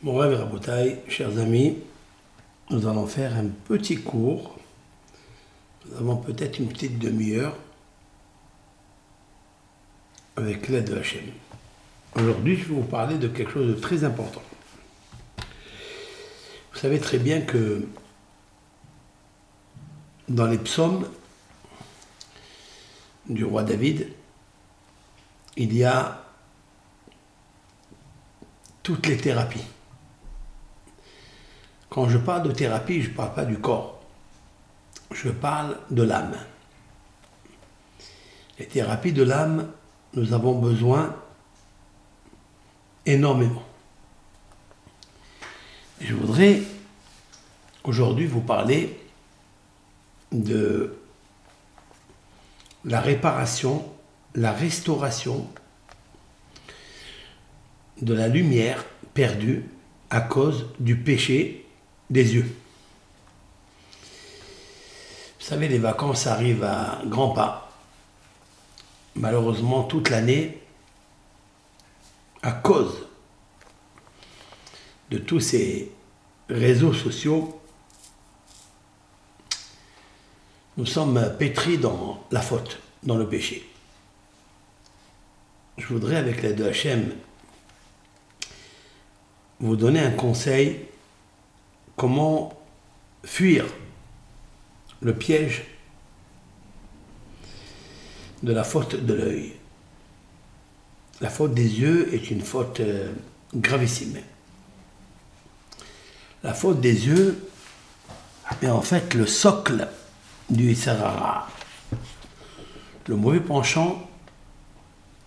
Mon rêve Rabotaï, chers amis, nous allons faire un petit cours. Nous avons peut-être une petite demi-heure avec l'aide de la chaîne. Aujourd'hui, je vais vous parler de quelque chose de très important. Vous savez très bien que dans les psaumes du roi David, il y a toutes les thérapies. Quand je parle de thérapie, je ne parle pas du corps. Je parle de l'âme. Les thérapies de l'âme, nous avons besoin énormément. Je voudrais aujourd'hui vous parler de la réparation, la restauration de la lumière perdue à cause du péché des yeux. Vous savez, les vacances arrivent à grands pas. Malheureusement, toute l'année, à cause de tous ces réseaux sociaux, nous sommes pétris dans la faute, dans le péché. Je voudrais, avec l'aide de Hachem, vous donner un conseil comment fuir le piège de la faute de l'œil. La faute des yeux est une faute euh, gravissime. La faute des yeux est en fait le socle du Issarara. Le mauvais penchant,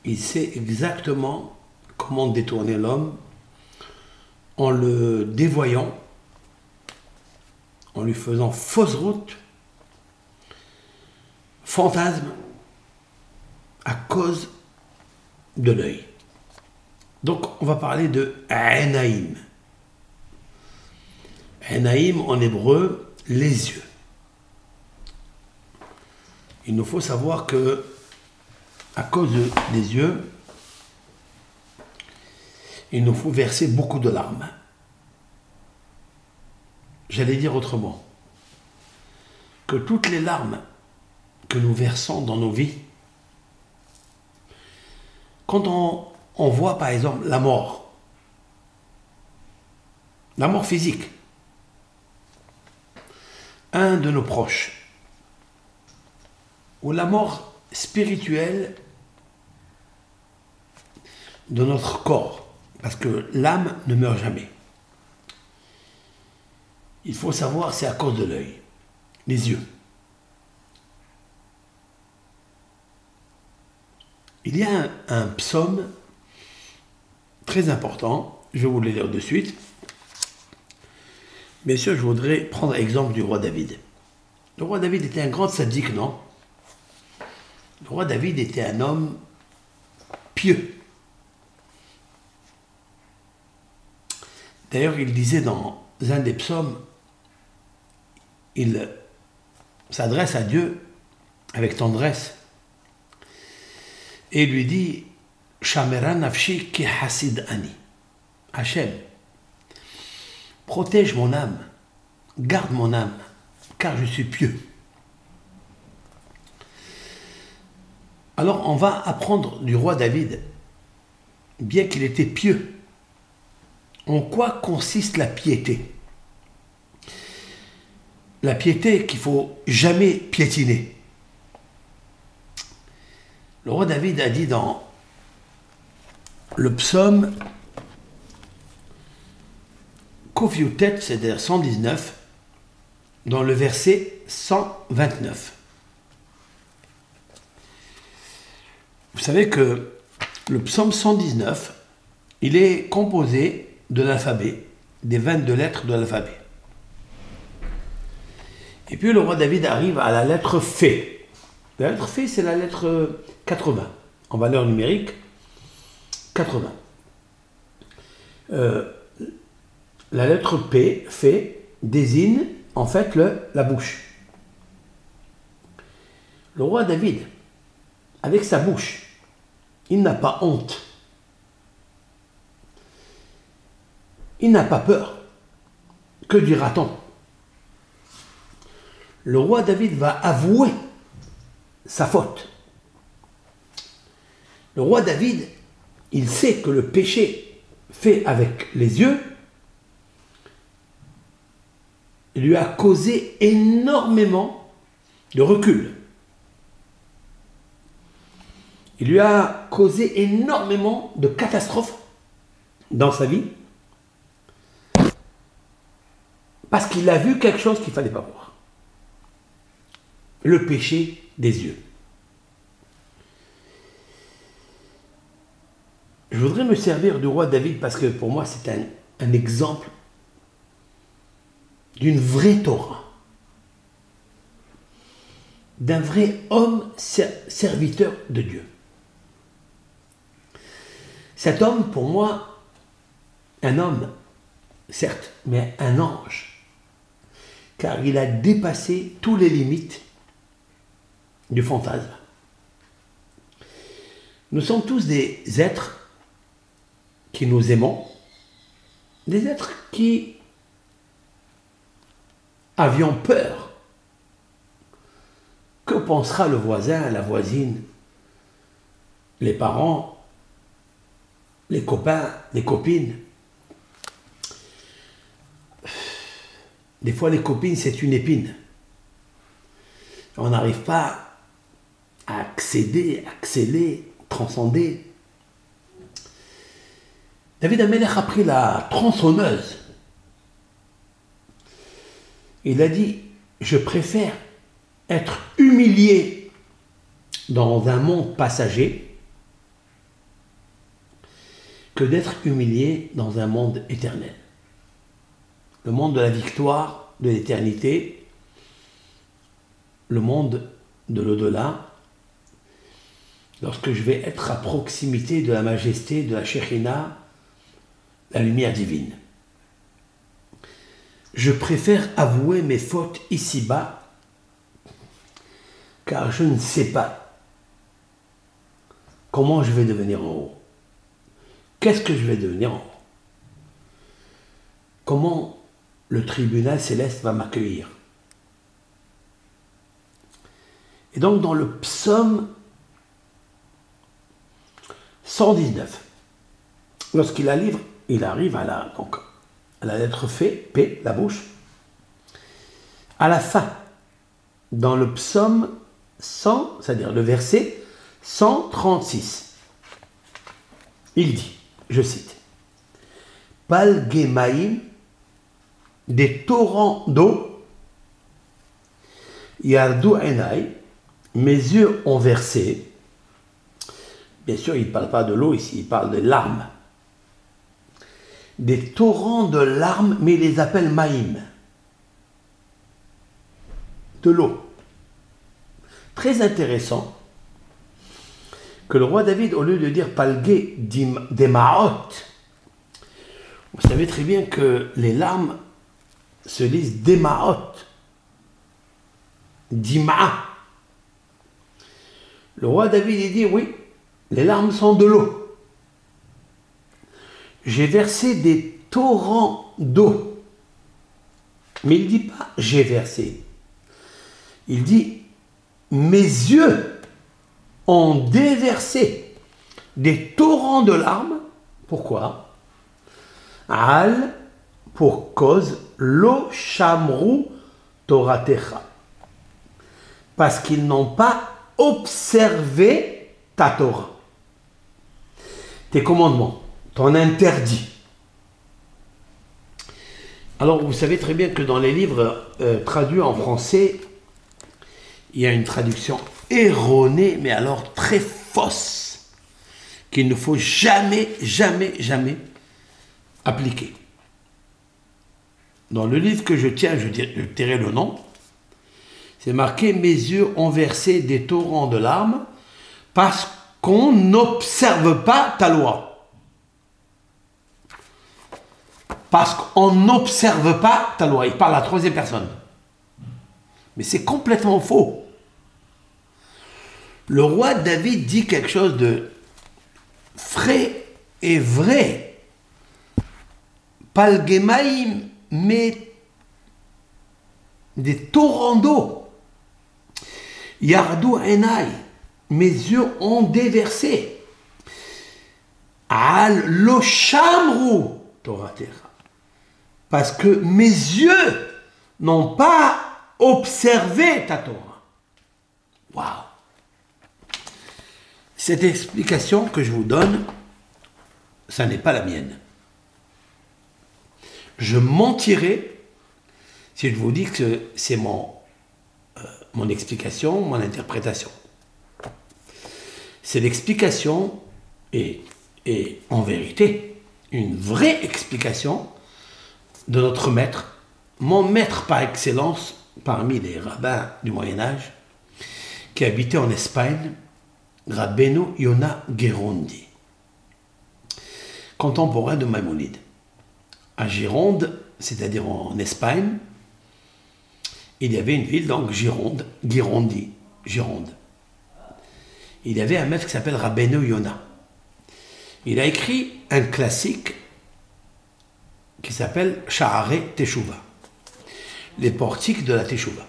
il sait exactement comment détourner l'homme en le dévoyant, en lui faisant fausse route, fantasme, à cause de l'œil. Donc on va parler de Enaïm. Enaïm en hébreu, les yeux. Il nous faut savoir que à cause des yeux, il nous faut verser beaucoup de larmes. J'allais dire autrement, que toutes les larmes que nous versons dans nos vies, quand on, voit par exemple la mort, la mort physique, un de nos proches, ou la mort spirituelle de notre corps, parce que l'âme ne meurt jamais. Il faut savoir, c'est à cause de l'œil, les yeux. Il y a un, psaume très important, je vous le lire de suite. Bien je voudrais prendre exemple du roi David. Le roi David était un grand sadique, non? Le roi David était un homme pieux. D'ailleurs, il disait dans un des psaumes, il s'adresse à Dieu avec tendresse et lui dit Shamera nafshi ki hasid ani. Hachem, protège mon âme, garde mon âme, car je suis pieux. Alors on va apprendre du roi David, bien qu'il était pieux, en quoi consiste la piété? La piété qu'il faut jamais piétiner. Le roi David a dit dans le psaume Kofiutet, c'est-à-dire 119, dans le verset 129. Vous savez que le psaume 119, il est composé de l'alphabet, des 22 lettres de l'alphabet. Et puis le roi David arrive à la lettre F. La lettre F, c'est la lettre 80, en valeur numérique 80. Euh, la lettre P, F, désigne en fait le, la bouche. Le roi David, avec sa bouche, il n'a pas honte il n'a pas peur. Que dira-t-on? Le roi David va avouer sa faute. Le roi David, il sait que le péché fait avec les yeux lui a causé énormément de recul. Il lui a causé énormément de catastrophes dans sa vie parce qu'il a vu quelque chose qu'il ne fallait pas voir. Le péché des yeux. Je voudrais me servir du roi David parce que pour moi c'est un, exemple d'une vraie Torah, d'un vrai homme serviteur de Dieu. Cet homme, pour moi, un homme, certes, mais un ange, car il a dépassé toutes les limites du fantasme. Nous sommes tous des êtres qui nous aimons, des êtres qui avions peur. Que pensera le voisin, la voisine, les parents, les copains, les copines? Des fois, les copines, c'est une épine. On n'arrive pas accéder, accéder, transcender. David Amelech a pris la tronçonneuse il a dit, je préfère être humilié dans un monde passager que d'être humilié dans un monde éternel. Le monde de la victoire, de l'éternité, le monde de l'au-delà, lorsque je vais être à proximité de la majesté, de la Shekhina, la lumière divine. Je préfère avouer mes fautes ici-bas, car je ne sais pas comment je vais devenir en haut. Qu'est-ce que je vais devenir en haut? Comment le tribunal céleste va m'accueillir? Et donc dans le psaume 119, lorsqu'il arrive, il arrive à la, donc, la lettre F, P, la bouche. À la fin, dans le psaume 100, c'est-à-dire le verset 136, il dit, je cite, Palgemaim, des torrents d'eau, Yardu Enai, mes yeux ont versé. Bien sûr, il ne parle pas de l'eau ici, il parle de larmes des torrents de larmes, mais il les appelle maïm. De l'eau. Très intéressant que le roi David, au lieu de dire palgué des vous savez très bien que les larmes se lisent des maot, dima. Le roi David, il dit oui, les larmes sont de l'eau j'ai versé des torrents d'eau. Mais il ne dit pas j'ai versé. Il dit mes yeux ont déversé des torrents de larmes. Pourquoi? Al pour cause lo shamru toratecha. Parce qu'ils n'ont pas observé ta Torah. Tes commandements ton interdit. Alors vous savez très bien que dans les livres euh, traduits en français, il y a une traduction erronée, mais alors très fausse, qu'il ne faut jamais, jamais, jamais appliquer. Dans le livre que je tiens, je, dirai le nom, c'est marqué Mes yeux ont versé des torrents de larmes parce qu'on n'observe pas ta loi. Parce qu'on n'observe pas ta loi. Il parle à la troisième personne. Mais c'est complètement faux. Le roi David dit quelque chose de frais et vrai. Palgemaim, mais des torrents d'eau. Yardou enai, mes yeux ont déversé. Al lo shamru. Parce que mes yeux n'ont pas observé ta Torah. Waouh! Cette explication que je vous donne, ça n'est pas la mienne. Je mentirais si je vous dis que c'est mon, euh, mon explication, mon interprétation. C'est l'explication et, en vérité une vraie explication de notre maître, mon maître par excellence parmi les rabbins du Moyen Âge, qui habitait en Espagne, Rabbeinu Yona Gerondi, contemporain de Maïmonide. À Gironde, c'est-à-dire en Espagne, il y avait une ville, donc Gironde, Girondi, Gironde. Il y avait un maître qui s'appelle Rabbeinu Yona. Il a écrit un classique qui s'appelle Sha'are Teshuva, les portiques de la Teshuva.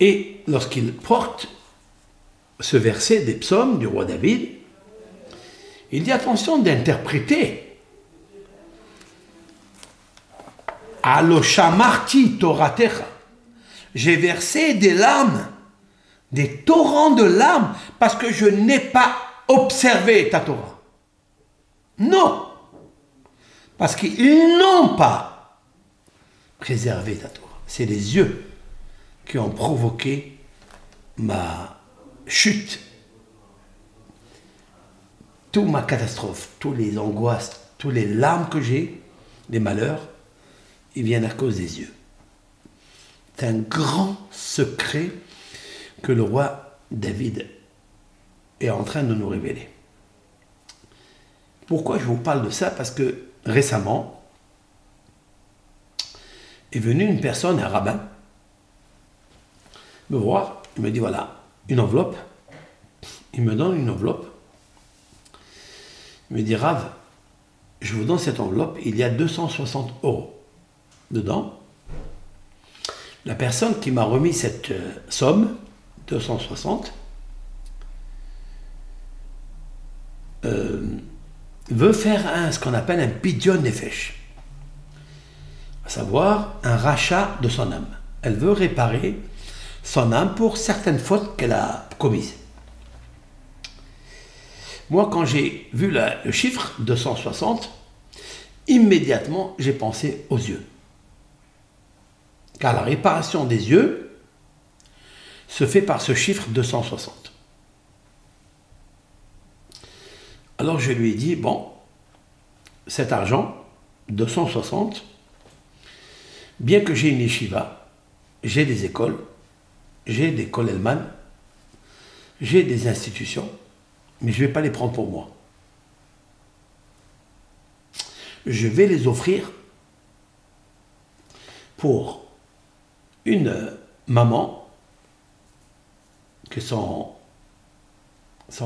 Et lorsqu'il porte ce verset des psaumes du roi David, il dit attention d'interpréter Aloshamarti Toratecha. J'ai versé des larmes, des torrents de larmes, parce que je n'ai pas observé ta Torah. Non. Parce qu'ils n'ont pas préservé ta Torah. C'est les yeux qui ont provoqué ma chute. Toute ma catastrophe, toutes les angoisses, toutes les larmes que j'ai, les malheurs, ils viennent à cause des yeux. C'est un grand secret que le roi David est en train de nous révéler. Pourquoi je vous parle de ça? Parce que récemment est venue une personne, un rabbin, me voir. Il me dit voilà, une enveloppe. Il me donne une enveloppe. Il me dit Rav, je vous donne cette enveloppe, il y a 260 euros dedans. La personne qui m'a remis cette euh, somme, 260, euh, veut faire un, ce qu'on appelle un pidyon nefesh, à savoir un rachat de son âme. Elle veut réparer son âme pour certaines fautes qu'elle a commises. Moi, quand j'ai vu le chiffre 260, immédiatement, j'ai pensé aux yeux. Car la réparation des yeux se fait par ce chiffre 260. Alors je lui ai dit, bon, cet argent, 260, bien que j'ai une yeshiva, j'ai des écoles, j'ai des Kolelman, j'ai des institutions, mais je ne vais pas les prendre pour moi. Je vais les offrir pour une maman que son,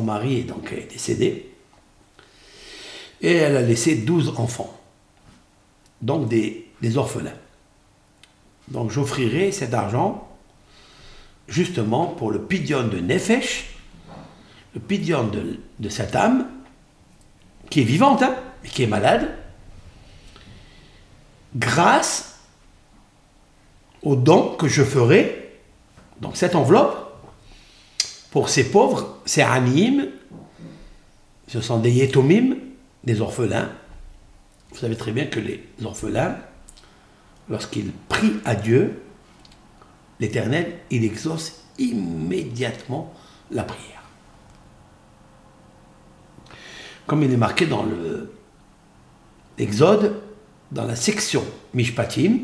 mari est donc décédé et elle a laissé 12 enfants, donc des, orphelins. Donc j'offrirai cet argent justement pour le pidion de Nefesh, le pidion de, cette âme, qui est vivante, hein, mais qui est malade, grâce au don que je ferai, donc cette enveloppe, pour ces pauvres, ces animes, ce sont des yetomim, des orphelins. Vous savez très bien que les orphelins, lorsqu'ils prient à Dieu, l'Éternel, il exauce immédiatement la prière. Comme il est marqué dans le Exode, dans la section Mishpatim,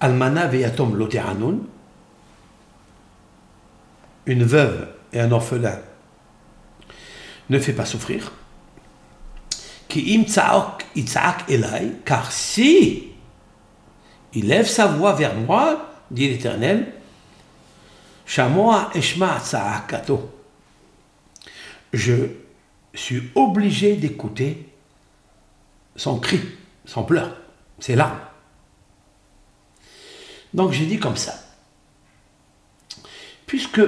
Almana veyatom loteranun, une veuve et un orphelin ne fait pas souffrir. Car si il lève sa voix vers moi, dit l'Éternel. Je suis obligé d'écouter son cri, son pleur, ses larmes. Donc j'ai dit comme ça. Puisque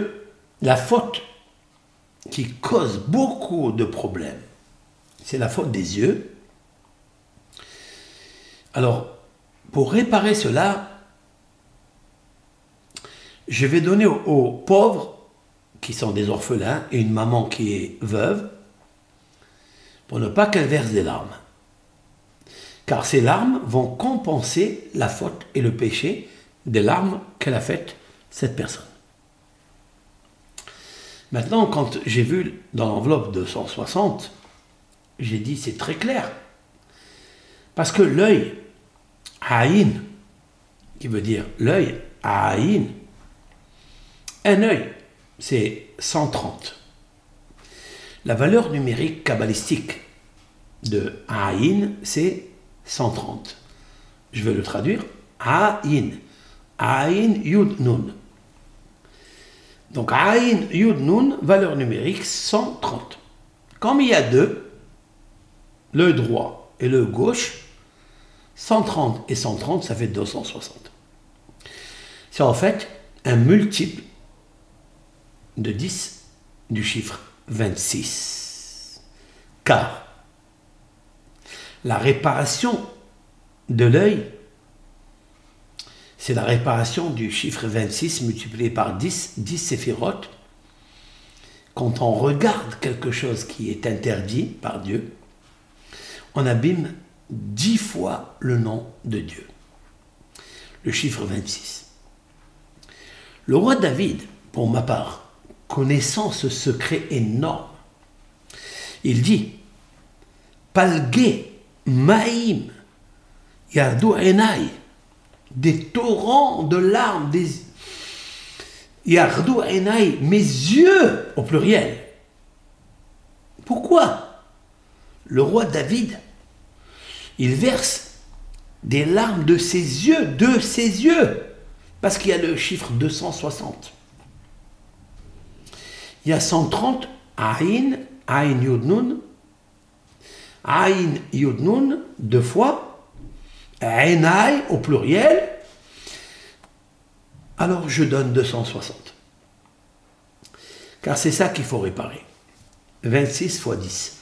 la faute qui cause beaucoup de problèmes, c'est la faute des yeux. Alors, pour réparer cela, je vais donner aux, pauvres, qui sont des orphelins, et une maman qui est veuve, pour ne pas qu'elle verse des larmes. Car ces larmes vont compenser la faute et le péché des larmes qu'elle a faites cette personne. Maintenant, quand j'ai vu dans l'enveloppe de 160, j'ai dit c'est très clair. Parce que l'œil, Aïn, qui veut dire l'œil, Aïn, un œil, c'est 130. La valeur numérique kabbalistique de Aïn, c'est 130. Je vais le traduire. Aïn. Aïn Yud Nun. Donc Aïn Yud Nun, valeur numérique 130. Comme il y a deux, le droit et le gauche, 130 et 130, ça fait 260. C'est en fait un multiple de 10 du chiffre 26. Car la réparation de l'œil, c'est la réparation du chiffre 26 multiplié par 10, 10 séphirotes. Quand on regarde quelque chose qui est interdit par Dieu, on abîme dix fois le nom de Dieu. Le chiffre 26. Le roi David, pour ma part, connaissant ce secret énorme, il dit Palgué, Maïm, Yardou Enai, des torrents de larmes, des Yardou Enai, mes yeux au pluriel. Pourquoi? Le roi David il verse des larmes de ses yeux, de ses yeux, parce qu'il y a le chiffre 260. Il y a 130 Aïn, Aïn Yud Nun, Aïn Yud Nun, deux fois, Aïnaï au pluriel, alors je donne 260. Car c'est ça qu'il faut réparer. 26 fois 10.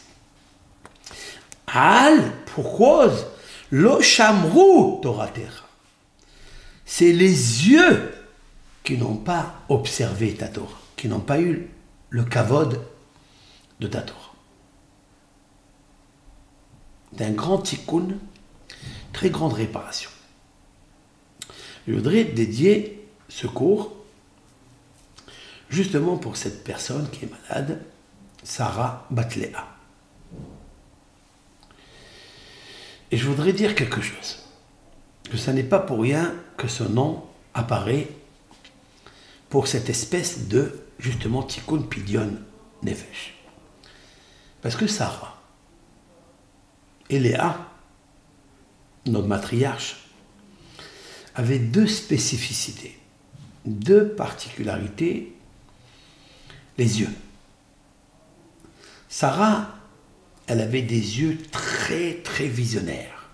Al, pour cause, lo chamrou Toratera. C'est les yeux qui n'ont pas observé ta Torah, qui n'ont pas eu le kavod de ta Torah. D'un grand tikkun, très grande réparation. Je voudrais dédier ce cours justement pour cette personne qui est malade, Sarah Batléa. Et je voudrais dire quelque chose. Que ce n'est pas pour rien que ce nom apparaît pour cette espèce de, justement, Tikkun Pidion Nefesh. Parce que Sarah et Léa, notre matriarche, avaient deux spécificités, deux particularités, les yeux. Sarah elle avait des yeux très très visionnaires.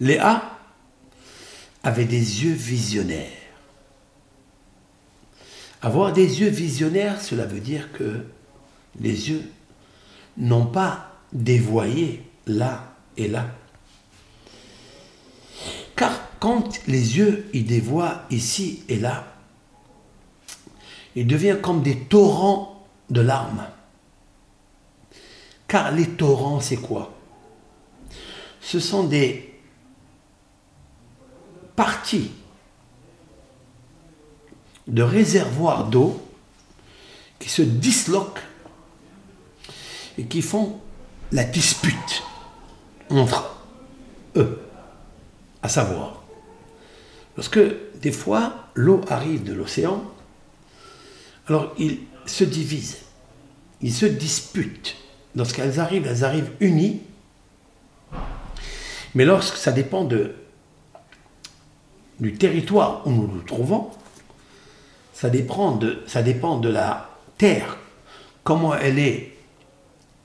Léa avait des yeux visionnaires. Avoir des yeux visionnaires, cela veut dire que les yeux n'ont pas dévoyé là et là. Car quand les yeux y dévoient ici et là, il devient comme des torrents de larmes. Car les torrents, c'est quoi? Ce sont des parties de réservoirs d'eau qui se disloquent et qui font la dispute entre eux. À savoir, lorsque des fois l'eau arrive de l'océan, alors ils se divisent, ils se disputent lorsqu'elles arrivent, elles arrivent unies. Mais lorsque ça dépend de, du territoire où nous nous trouvons, ça dépend, de, ça dépend de la terre comment elle est?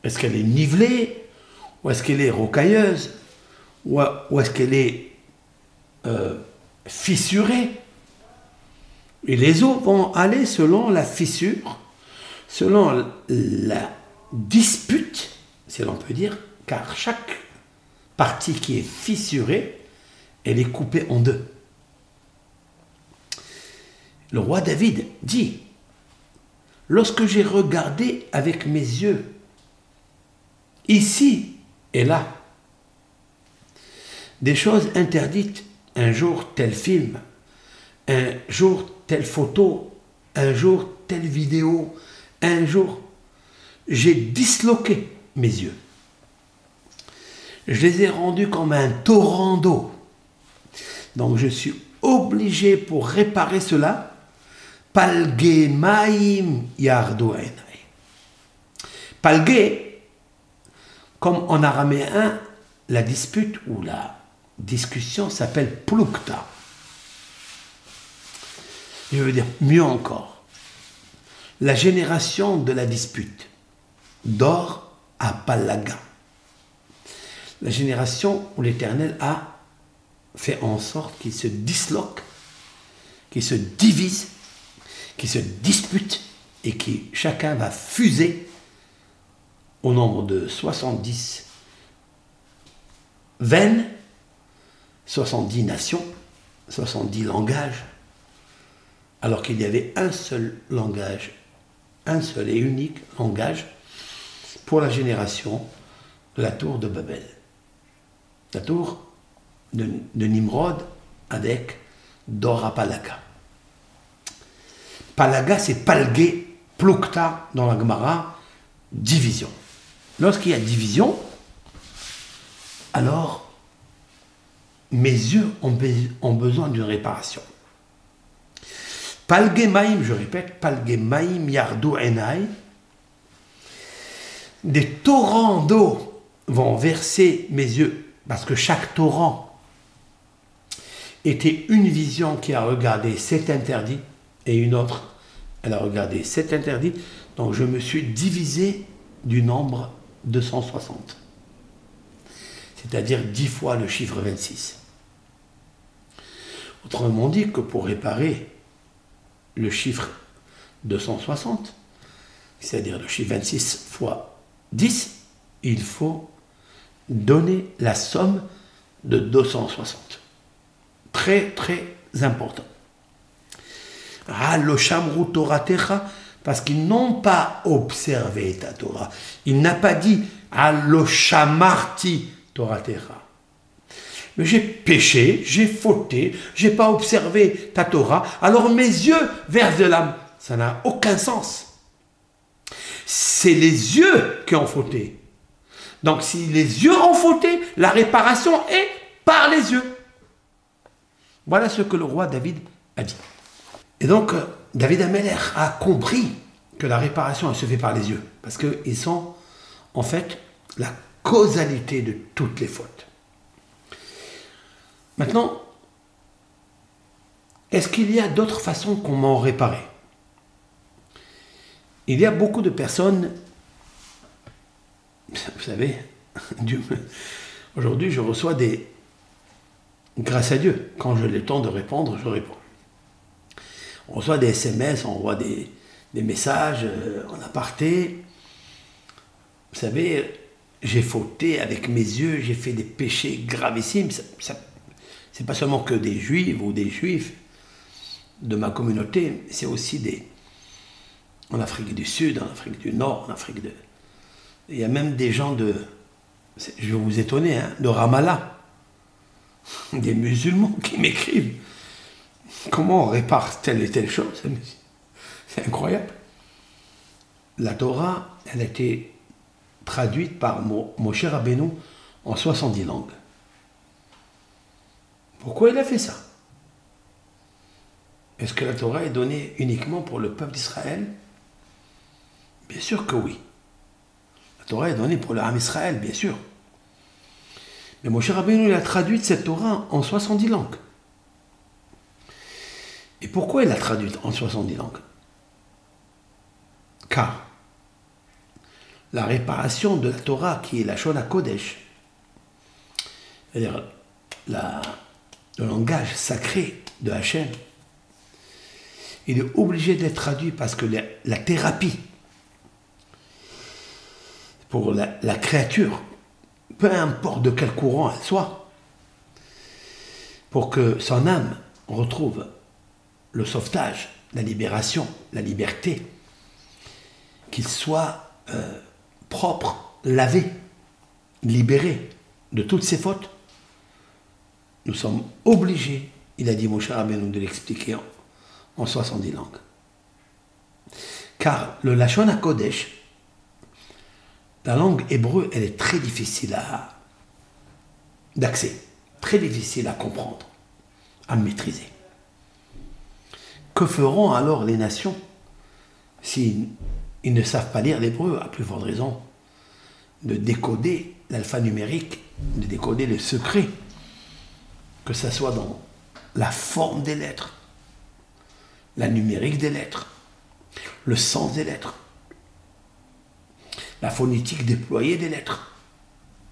Est-ce qu'elle est nivelée? Ou est-ce qu'elle est rocailleuse? Ou, est-ce qu'elle est euh, fissurée? Et les eaux vont aller selon la fissure, selon la dispute, si l'on peut dire, car chaque partie qui est fissurée, elle est coupée en deux. Le roi David dit, lorsque j'ai regardé avec mes yeux, ici et là, des choses interdites, un jour tel film, un jour telle photo, un jour telle vidéo, un jour, j'ai disloqué mes yeux. Je les ai rendus comme un torrent d'eau. Donc je suis obligé pour réparer cela comme en araméen, la dispute ou la discussion s'appelle plukta. Je veux dire mieux encore. La génération de la dispute d'or à Palaga. La génération où l'Éternel a fait en sorte qu'il se disloque, qu'il se divise qui se disputent et qui chacun va fuser au nombre de 70 veines, 70 nations, 70 langages, alors qu'il y avait un seul langage, un seul et unique langage pour la génération la tour de Babel. La tour de, Nimrod avec Dorapalaka. Palaga, c'est palgué, plukta dans la Gemara, division. Lorsqu'il y a division, alors mes yeux ont, besoin d'une réparation. Palge maim, je répète, palge maim yardu enai. Des torrents d'eau vont verser mes yeux, parce que chaque torrent était une vision qui a regardé cet interdit, et une autre, elle a regardé c'est interdit. Donc je me suis divisé du nombre 260. C'est-à-dire 10 fois le chiffre 26. Autrement dit que pour réparer le chiffre 260, c'est-à-dire le chiffre 26 fois 10, il faut donner la somme de 260. Très très important. Parce qu'ils n'ont pas observé ta Torah. Il n'a pas dit Aloshamarti Toratecha. Mais j'ai péché, j'ai fauté, j'ai pas observé ta Torah, alors mes yeux versent de l'âme. Ça n'a aucun sens. C'est les yeux qui ont fauté. Donc si les yeux ont fauté, la réparation est par les yeux. Voilà ce que le roi David a dit. Et donc, euh, David Ameller a compris que la réparation, elle se fait par les yeux, parce qu'ils sont en fait la causalité de toutes les fautes. Maintenant, est-ce qu'il y a d'autres façons qu'on m'en réparer Il y a beaucoup de personnes, vous savez, aujourd'hui je reçois des... Grâce à Dieu, quand j'ai le temps de répondre, je réponds. On reçoit des SMS, on envoie des, messages euh, en aparté. Vous savez, j'ai fauté avec mes yeux, j'ai fait des péchés gravissimes. Ça, c'est pas seulement que des juifs ou des juifs de ma communauté, c'est aussi des. En Afrique du Sud, en Afrique du Nord, en Afrique de. Il y a même des gens de. Je vais vous étonner, hein, de Ramallah. Des musulmans qui m'écrivent Comment on répare telle et telle chose C'est incroyable. La Torah, elle a été traduite par Moshe Rabbeinu en 70 langues. Pourquoi il a fait ça? Est-ce que la Torah est donnée uniquement pour le peuple d'Israël? Bien sûr que oui. La Torah est donnée pour l'âme Israël, bien sûr. Mais Moshe Rabbeinu, il a traduit cette Torah en 70 langues. Et pourquoi il l'a traduite en 70 langues? Car la réparation de la Torah qui est la Shona Kodesh, c'est-à-dire le langage sacré de Hachem, il est obligé d'être traduit parce que la, thérapie pour la, créature, peu importe de quel courant elle soit, pour que son âme retrouve le sauvetage, la libération, la liberté, qu'il soit euh, propre, lavé, libéré de toutes ses fautes, nous sommes obligés, il a dit Moshe Rabbeinu, de l'expliquer en 70 langues. Car le Lachon Kodesh, la langue hébreu, elle est très difficile d'accès, très difficile à comprendre, à maîtriser. Que feront alors les nations s'ils ne savent pas lire l'hébreu, à plus forte raison de décoder l'alphanumérique, de décoder le secret, que ce soit dans la forme des lettres, la numérique des lettres, le sens des lettres, la phonétique déployée des lettres.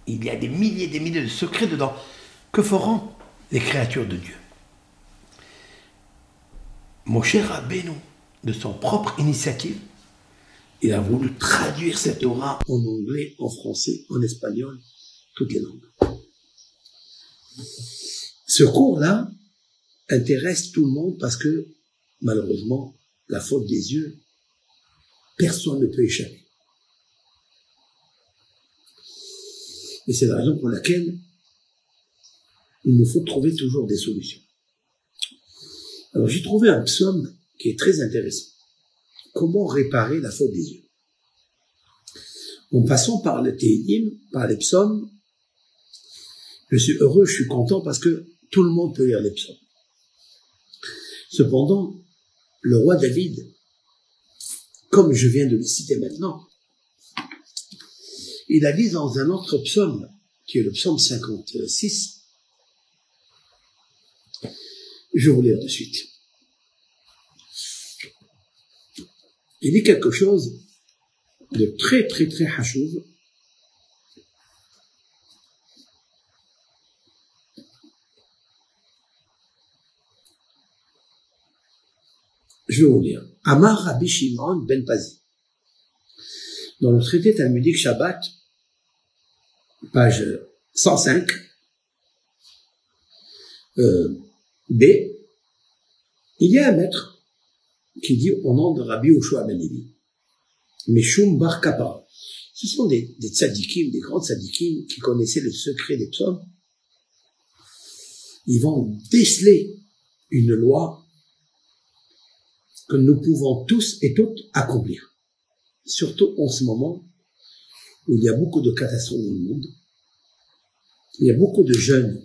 Il y a des milliers et des milliers de secrets dedans. Que feront les créatures de Dieu? Mon cher Rabbeinu, de son propre initiative, il a voulu traduire cette Torah en anglais, en français, en espagnol, toutes les langues. Ce cours-là intéresse tout le monde parce que malheureusement, la faute des yeux, personne ne peut échapper. Et c'est la raison pour laquelle il nous faut trouver toujours des solutions. Alors j'ai trouvé un psaume qui est très intéressant. Comment réparer la faute des yeux? En passant par le Télim, par les psaumes, je suis heureux, je suis content parce que tout le monde peut lire les psaumes. Cependant, le roi David, comme je viens de le citer maintenant, il a dit dans un autre psaume, qui est le psaume 56, je vais vous lire de suite. Il dit quelque chose de très très très hachouv. Je vais vous lire. Amar Rabbi Shimon ben Pazi. Dans le traité talmudique Shabbat, page 105, euh, B, il y a un maître qui dit au nom de Rabbi Ushua ben Levi, Meshum Bar Kappa. Ce sont des, des des grands tzadikim qui connaissaient le secret des psaumes. Ils vont déceler une loi que nous pouvons tous et toutes accomplir. Surtout en ce moment où il y a beaucoup de catastrophes dans le monde. Il y a beaucoup de jeunes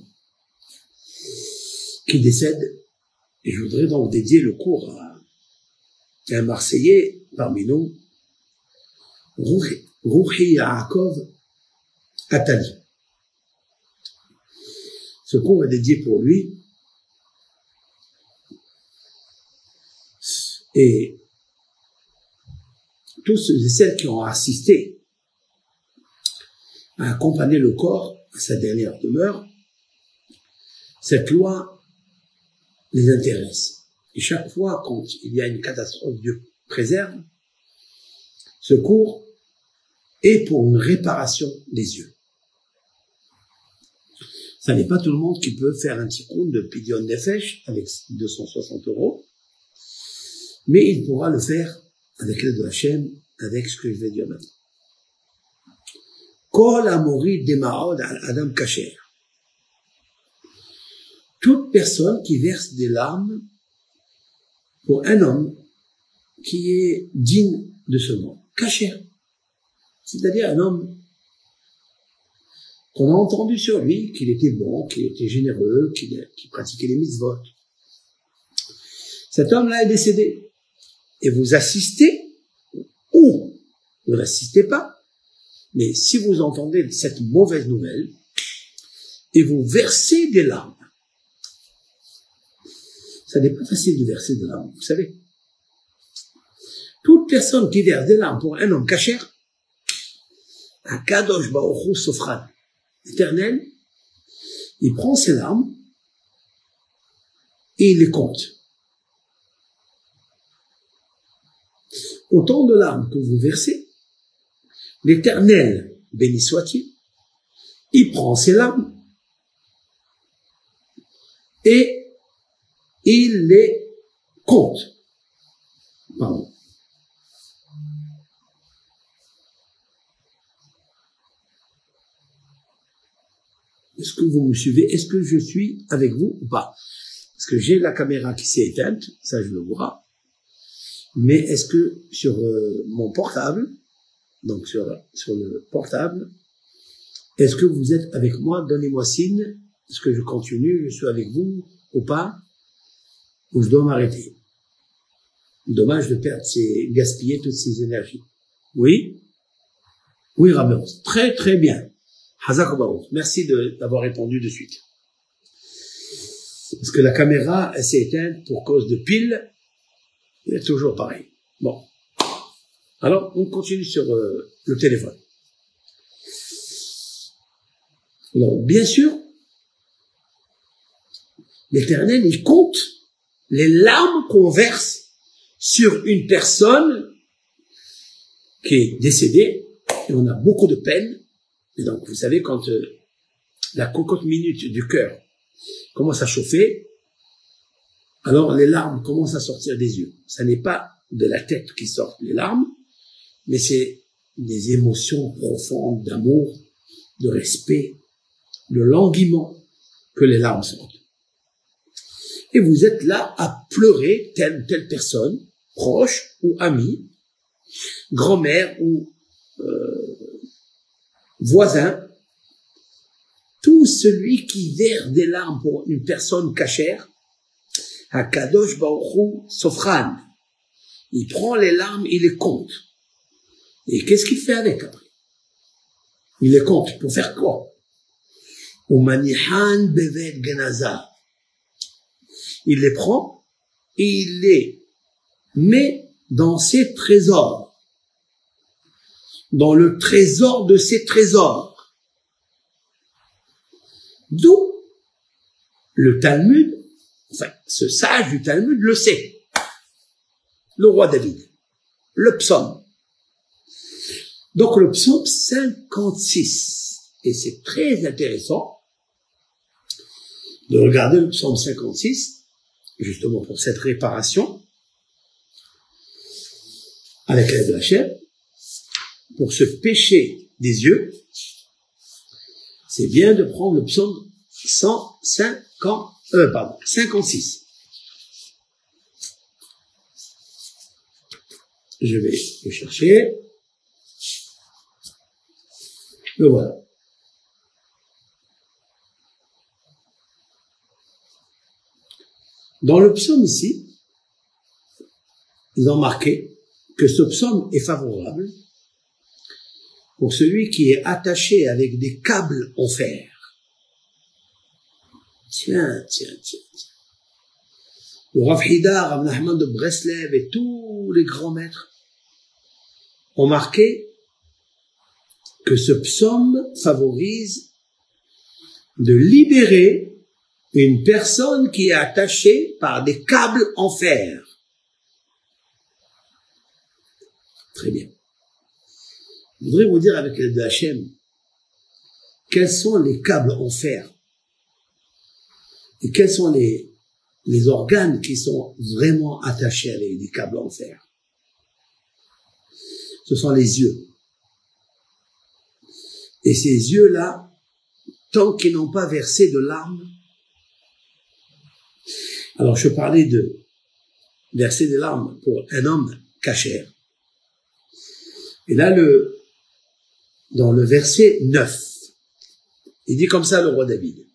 qui décèdent. Et je voudrais donc dédier le cours à un Marseillais parmi nous, Rouhi Yaakov Atali. Ce cours est dédié pour lui Et tous ceux et celles qui ont assisté à accompagner le corps à sa dernière demeure, cette loi les intéresse. Et chaque fois quand il y a une catastrophe, Dieu préserve, ce cours est pour une réparation des yeux. Ça n'est pas tout le monde qui peut faire un petit compte de Pidion Nefesh avec 260 euros mais il pourra le faire avec l'aide de Hachem, avec ce que je vais dire maintenant. Kol amori demaod adam kacher. Toute personne qui verse des larmes pour un homme qui est digne de ce nom. Kacher. C'est-à-dire un homme qu'on a entendu sur lui qu'il était bon, qu'il était généreux, qu'il pratiquait les mitzvot. Cet homme-là est décédé et vous assistez, ou vous n'assistez pas, mais si vous entendez cette mauvaise nouvelle, et vous versez des larmes, ça n'est pas facile de verser des larmes, vous savez. Toute personne qui verse des larmes pour un homme cachère, Akadosh Baruch Sofran, éternel, il prend ses larmes et il les compte. Autant de larmes que vous versez, l'éternel, béni soit-il, il prend ses larmes et il les compte. Pardon. Est-ce que vous me suivez? Est-ce que je suis avec vous ou pas? Parce que j'ai la caméra qui s'est éteinte, ça je le vois. Mais est-ce que sur euh, mon portable, donc sur, sur le portable, est-ce que vous êtes avec moi? Donnez-moi signe. Est-ce que je continue Je suis avec vous ou pas? Ou je dois m'arrêter Dommage de perdre, ces, gaspiller toutes ces énergies. Oui Oui, Rabbi. Très, très bien. Merci d'avoir répondu de suite. Parce que la caméra, elle s'est éteinte pour cause de pile. C'est toujours pareil. Bon. Alors, on continue sur euh, le téléphone. Alors, bien sûr, l'Éternel, il compte les larmes qu'on verse sur une personne qui est décédée, et on a beaucoup de peine, et donc, vous savez, quand euh, la cocotte minute du cœur commence à chauffer, alors les larmes commencent à sortir des yeux. Ce n'est pas de la tête qui sortent les larmes, mais c'est des émotions profondes d'amour, de respect, de languiment que les larmes sortent. Et vous êtes là à pleurer telle ou telle personne, proche ou amie, grand-mère ou euh, voisin, tout celui qui verse des larmes pour une personne cachère, Kadosh Baruch Sofran, il prend les larmes, il les compte. Et qu'est-ce qu'il fait avec après? Il les compte pour faire quoi? Il les prend et il les met dans ses trésors dans le trésor de ses trésors. D'où le Talmud, enfin, ce sage du Talmud le sait. Le roi David. Le psaume. Donc le psaume 56. Et c'est très intéressant de regarder le psaume 56, justement pour cette réparation, avec l'aide de la chair pour se pêcher des yeux, c'est bien de prendre le psaume 150, euh, pardon, 56. Je vais le chercher. Le voilà. Dans le psaume ici, ils ont marqué que ce psaume est favorable pour celui qui est attaché avec des câbles en fer. Tiens, tiens, tiens, tiens. Le Rav Hidar, de Breslev et tous les grands maîtres ont marqué que ce psaume favorise de libérer une personne qui est attachée par des câbles en fer. Très bien. Je voudrais vous dire avec l'aide de Hachem, quels sont les câbles en fer et quels sont les, les organes qui sont vraiment attachés avec des câbles en fer. Ce sont les yeux. Et ces yeux-là, tant qu'ils n'ont pas versé de larmes, alors je parlais de verser des larmes pour un homme cachère. Et là, le, dans le verset 9. Il dit comme ça le roi David.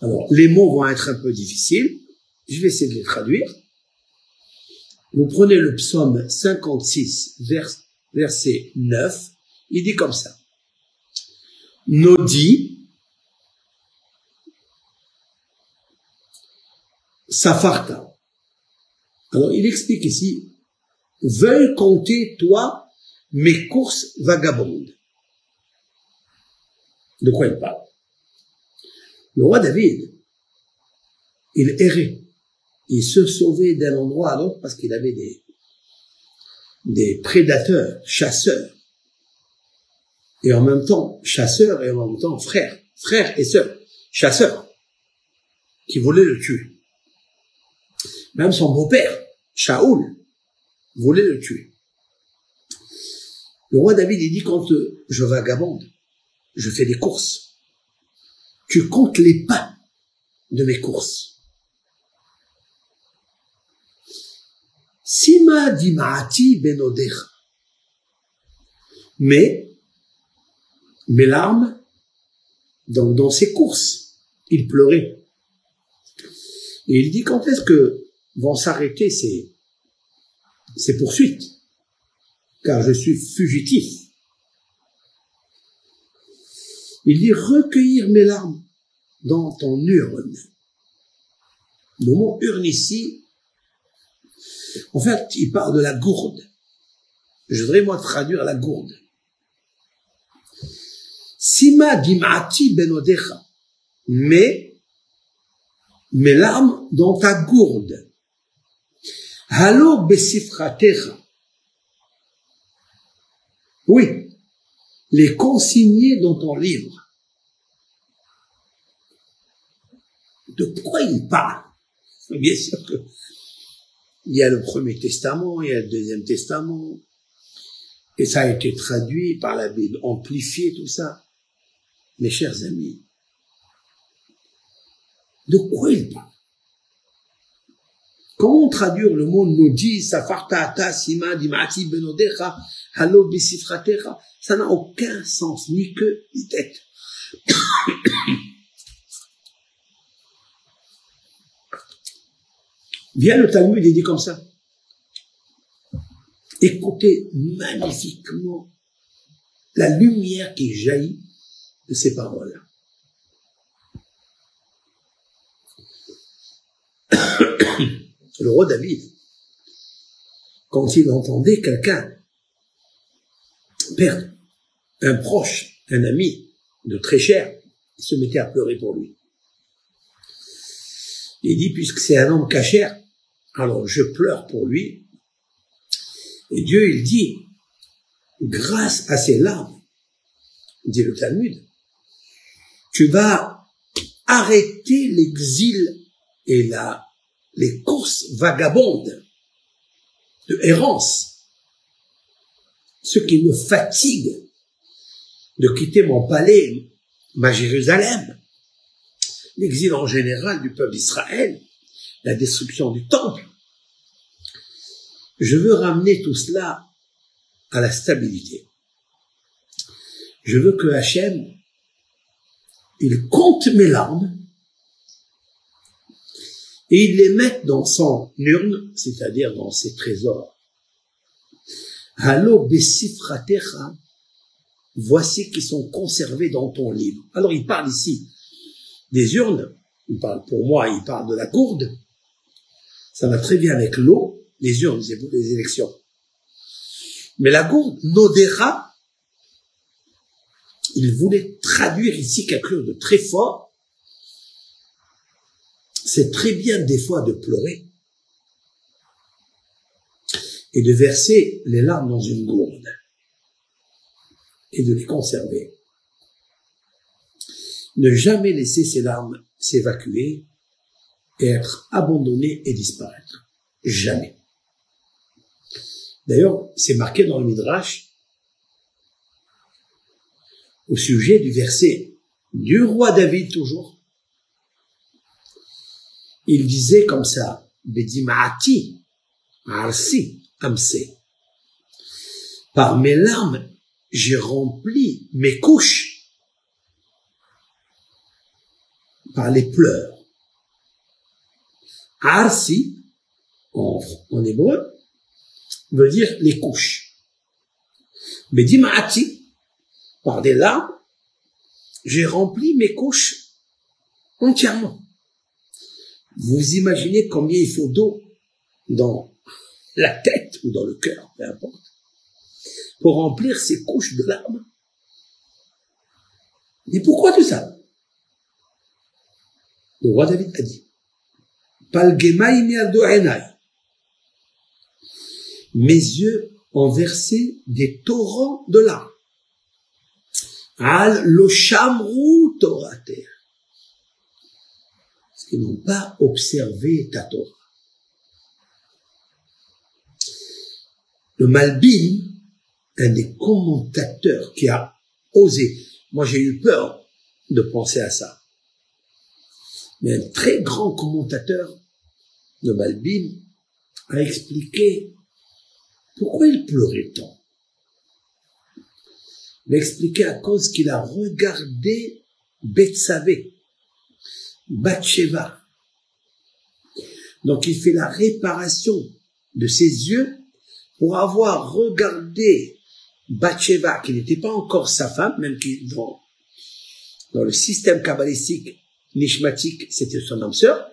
Alors, les mots vont être un peu difficiles. Je vais essayer de les traduire. Vous prenez le psaume 56, verset 9. Il dit comme ça. Nodi, Safarta. Alors, il explique ici, veuille compter, toi, mes courses vagabondes. De quoi il parle? Le roi David, il errait. Il se sauvait d'un endroit à l'autre parce qu'il avait des, des prédateurs, chasseurs. Et en même temps, chasseurs et en même temps frères, frères et sœurs, chasseurs, qui voulaient le tuer. Même son beau-père, Shaoul, voulait le tuer. Le roi David, il dit, quand je vagabonde, je fais des courses. Tu comptes les pas de mes courses. Sima dimati benodecha. Mais, mes larmes, donc dans ses courses, il pleurait. Et il dit quand est-ce que vont s'arrêter ces, poursuites Car je suis fugitif. Il dit recueillir mes larmes dans ton urne. Le mot urne ici, en fait, il parle de la gourde. Je voudrais moi traduire la gourde. Sima dimati benodecha. Mais, mes larmes dans ta gourde. Halo besifratecha. Oui, les consigner dans ton livre. De quoi il parle Bien sûr que il y a le Premier Testament, il y a le Deuxième Testament, et ça a été traduit par la Bible, amplifié tout ça. Mes chers amis, de quoi il parle Comment traduire le mot Nodi, Safarta, Sima, Dimati, Benodecha, Halo, Bisifratecha Ça n'a aucun sens, ni queue, ni tête. Viens le Talmud et dit comme ça. Écoutez magnifiquement la lumière qui jaillit de ces paroles. Le roi David, quand il entendait quelqu'un perdre un proche, un ami de très cher, il se mettait à pleurer pour lui. Il dit, puisque c'est un homme cachère, alors je pleure pour lui. Et Dieu, il dit, grâce à ces larmes, dit le Talmud, tu vas arrêter l'exil et la, les courses vagabondes de errance, ce qui me fatigue de quitter mon palais, ma Jérusalem, l'exil en général du peuple d'Israël, la destruction du temple. Je veux ramener tout cela à la stabilité. Je veux que Hachem, il compte mes larmes et il les mette dans son urne, c'est-à-dire dans ses trésors. Allo besifratecha, voici qui sont conservés dans ton livre. Alors il parle ici des urnes, il parle pour moi, il parle de la gourde, ça va très bien avec l'eau, les urnes, c'est pour les élections. Mais la gourde, Nodera, il voulait traduire ici quelque chose de très fort. C'est très bien des fois de pleurer et de verser les larmes dans une gourde et de les conserver. Ne jamais laisser ces larmes s'évacuer être abandonné et disparaître. Jamais. D'ailleurs, c'est marqué dans le Midrash au sujet du verset du roi David toujours. Il disait comme ça, Bedimaati, Arsi, Amse. Par mes larmes, j'ai rempli mes couches. Par les pleurs. Arsi, en, hébreu, veut dire les couches. Mais dima'ati, par des larmes, j'ai rempli mes couches entièrement. Vous imaginez combien il faut d'eau dans la tête ou dans le cœur, peu importe, pour remplir ces couches de larmes. Et pourquoi tout ça? Le roi David a dit, mes yeux ont versé des torrents de larmes. Al lo torater. Qu'ils n'ont pas observé ta Torah. Le Malbim, un des commentateurs qui a osé, moi j'ai eu peur de penser à ça, mais un très grand commentateur de Malbim a expliqué pourquoi il pleurait tant. Il a expliqué à cause qu'il a regardé Betsavé, Bathsheba. Donc il fait la réparation de ses yeux pour avoir regardé Bathsheba, qui n'était pas encore sa femme, même qui, dans, le système kabbalistique, nishmatique, c'était son âme sœur.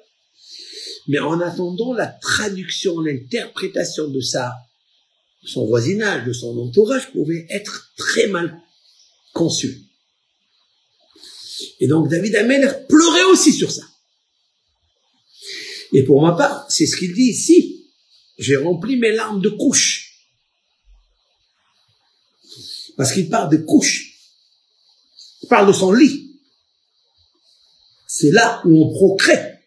Mais en attendant la traduction, l'interprétation de sa, son voisinage, de son entourage pouvait être très mal conçu. Et donc David Ameller pleurait aussi sur ça. Et pour ma part, c'est ce qu'il dit ici j'ai rempli mes larmes de couches. Parce qu'il parle de couches. Il parle de son lit. C'est là où on procrée.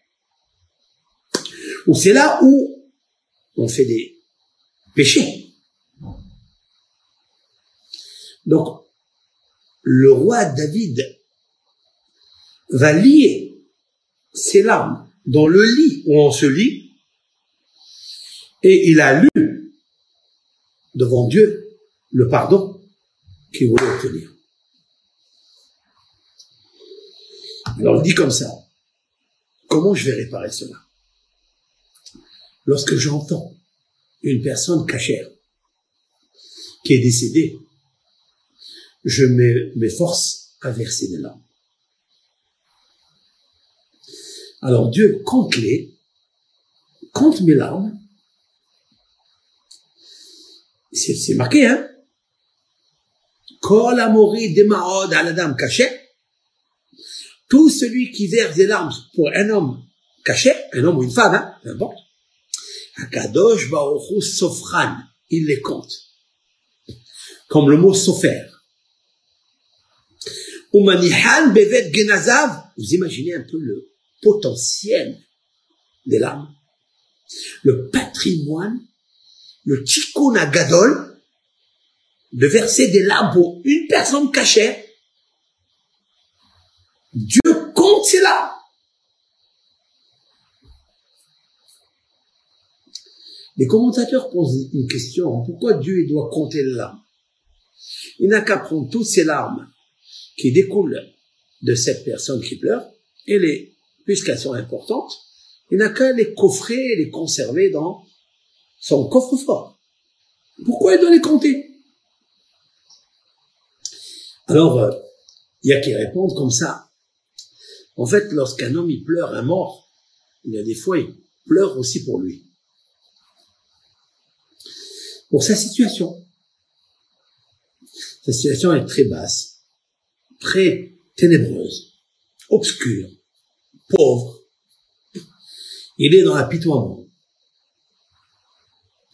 Ou c'est là où on fait des péchés. Donc, le roi David va lier ses larmes dans le lit où on se lit et il a lu devant Dieu le pardon qu'il voulait obtenir. Alors il dit comme ça, comment je vais réparer cela? Lorsque j'entends une personne cachère qui est décédée, je m'efforce à verser des larmes. Alors Dieu compte les, compte mes larmes c'est marqué, hein Kol amori demaod cachée. Tout celui qui verse des larmes pour un homme caché, un homme ou une femme, hein, peu importe. Akadosh Sofran, il les compte. Comme le mot sofer. Umanihan bevet genazav. Vous imaginez un peu le potentiel des larmes. Le patrimoine le tikkun de verser des larmes pour une personne cachée, Dieu compte cela. Les commentateurs posent une question, pourquoi Dieu doit compter les larmes Il n'a qu'à prendre toutes ces larmes qui découlent de cette personne qui pleure, et les, puisqu'elles sont importantes, il n'a qu'à les coffrer et les conserver dans son coffre-fort. Pourquoi il doit les compter? Alors, euh, il y a qui répondent comme ça. En fait, lorsqu'un homme il pleure un mort, il y a des fois il pleure aussi pour lui. Pour sa situation. Sa situation est très basse, très ténébreuse, obscure, pauvre. Il est dans l'apitoiement.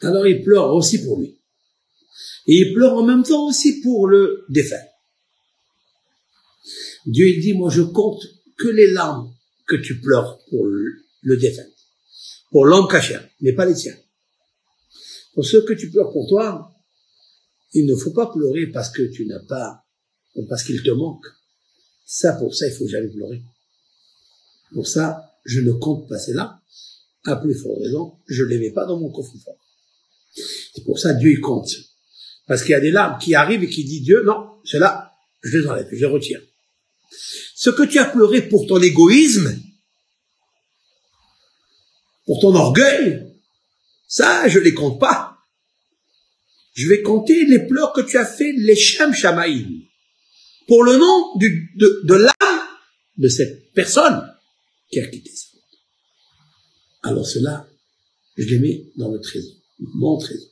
Alors il pleure aussi pour lui. Et il pleure en même temps aussi pour le défunt. Dieu il dit, moi je compte que les larmes que tu pleures pour le défunt, pour l'homme caché, mais pas les tiens. Pour ceux que tu pleures pour toi, il ne faut pas pleurer parce que tu n'as pas, ou parce qu'il te manque. Ça, pour ça, il faut jamais pleurer. Pour ça, je ne compte pas cela. À plus forte raison, je ne les mets pas dans mon coffre-fort. C'est pour ça Dieu il compte. Parce qu'il y a des larmes qui arrivent et qui disent Dieu, non, c'est là, je les enlève, je les retire. Ce que tu as pleuré pour ton égoïsme, pour ton orgueil, ça, je les compte pas. Je vais compter les pleurs que tu as fait, les Shem Shamaïm, pour le nom de l'âme de cette personne qui a quitté ça. Alors cela, je les mets dans le trésor, mon trésor.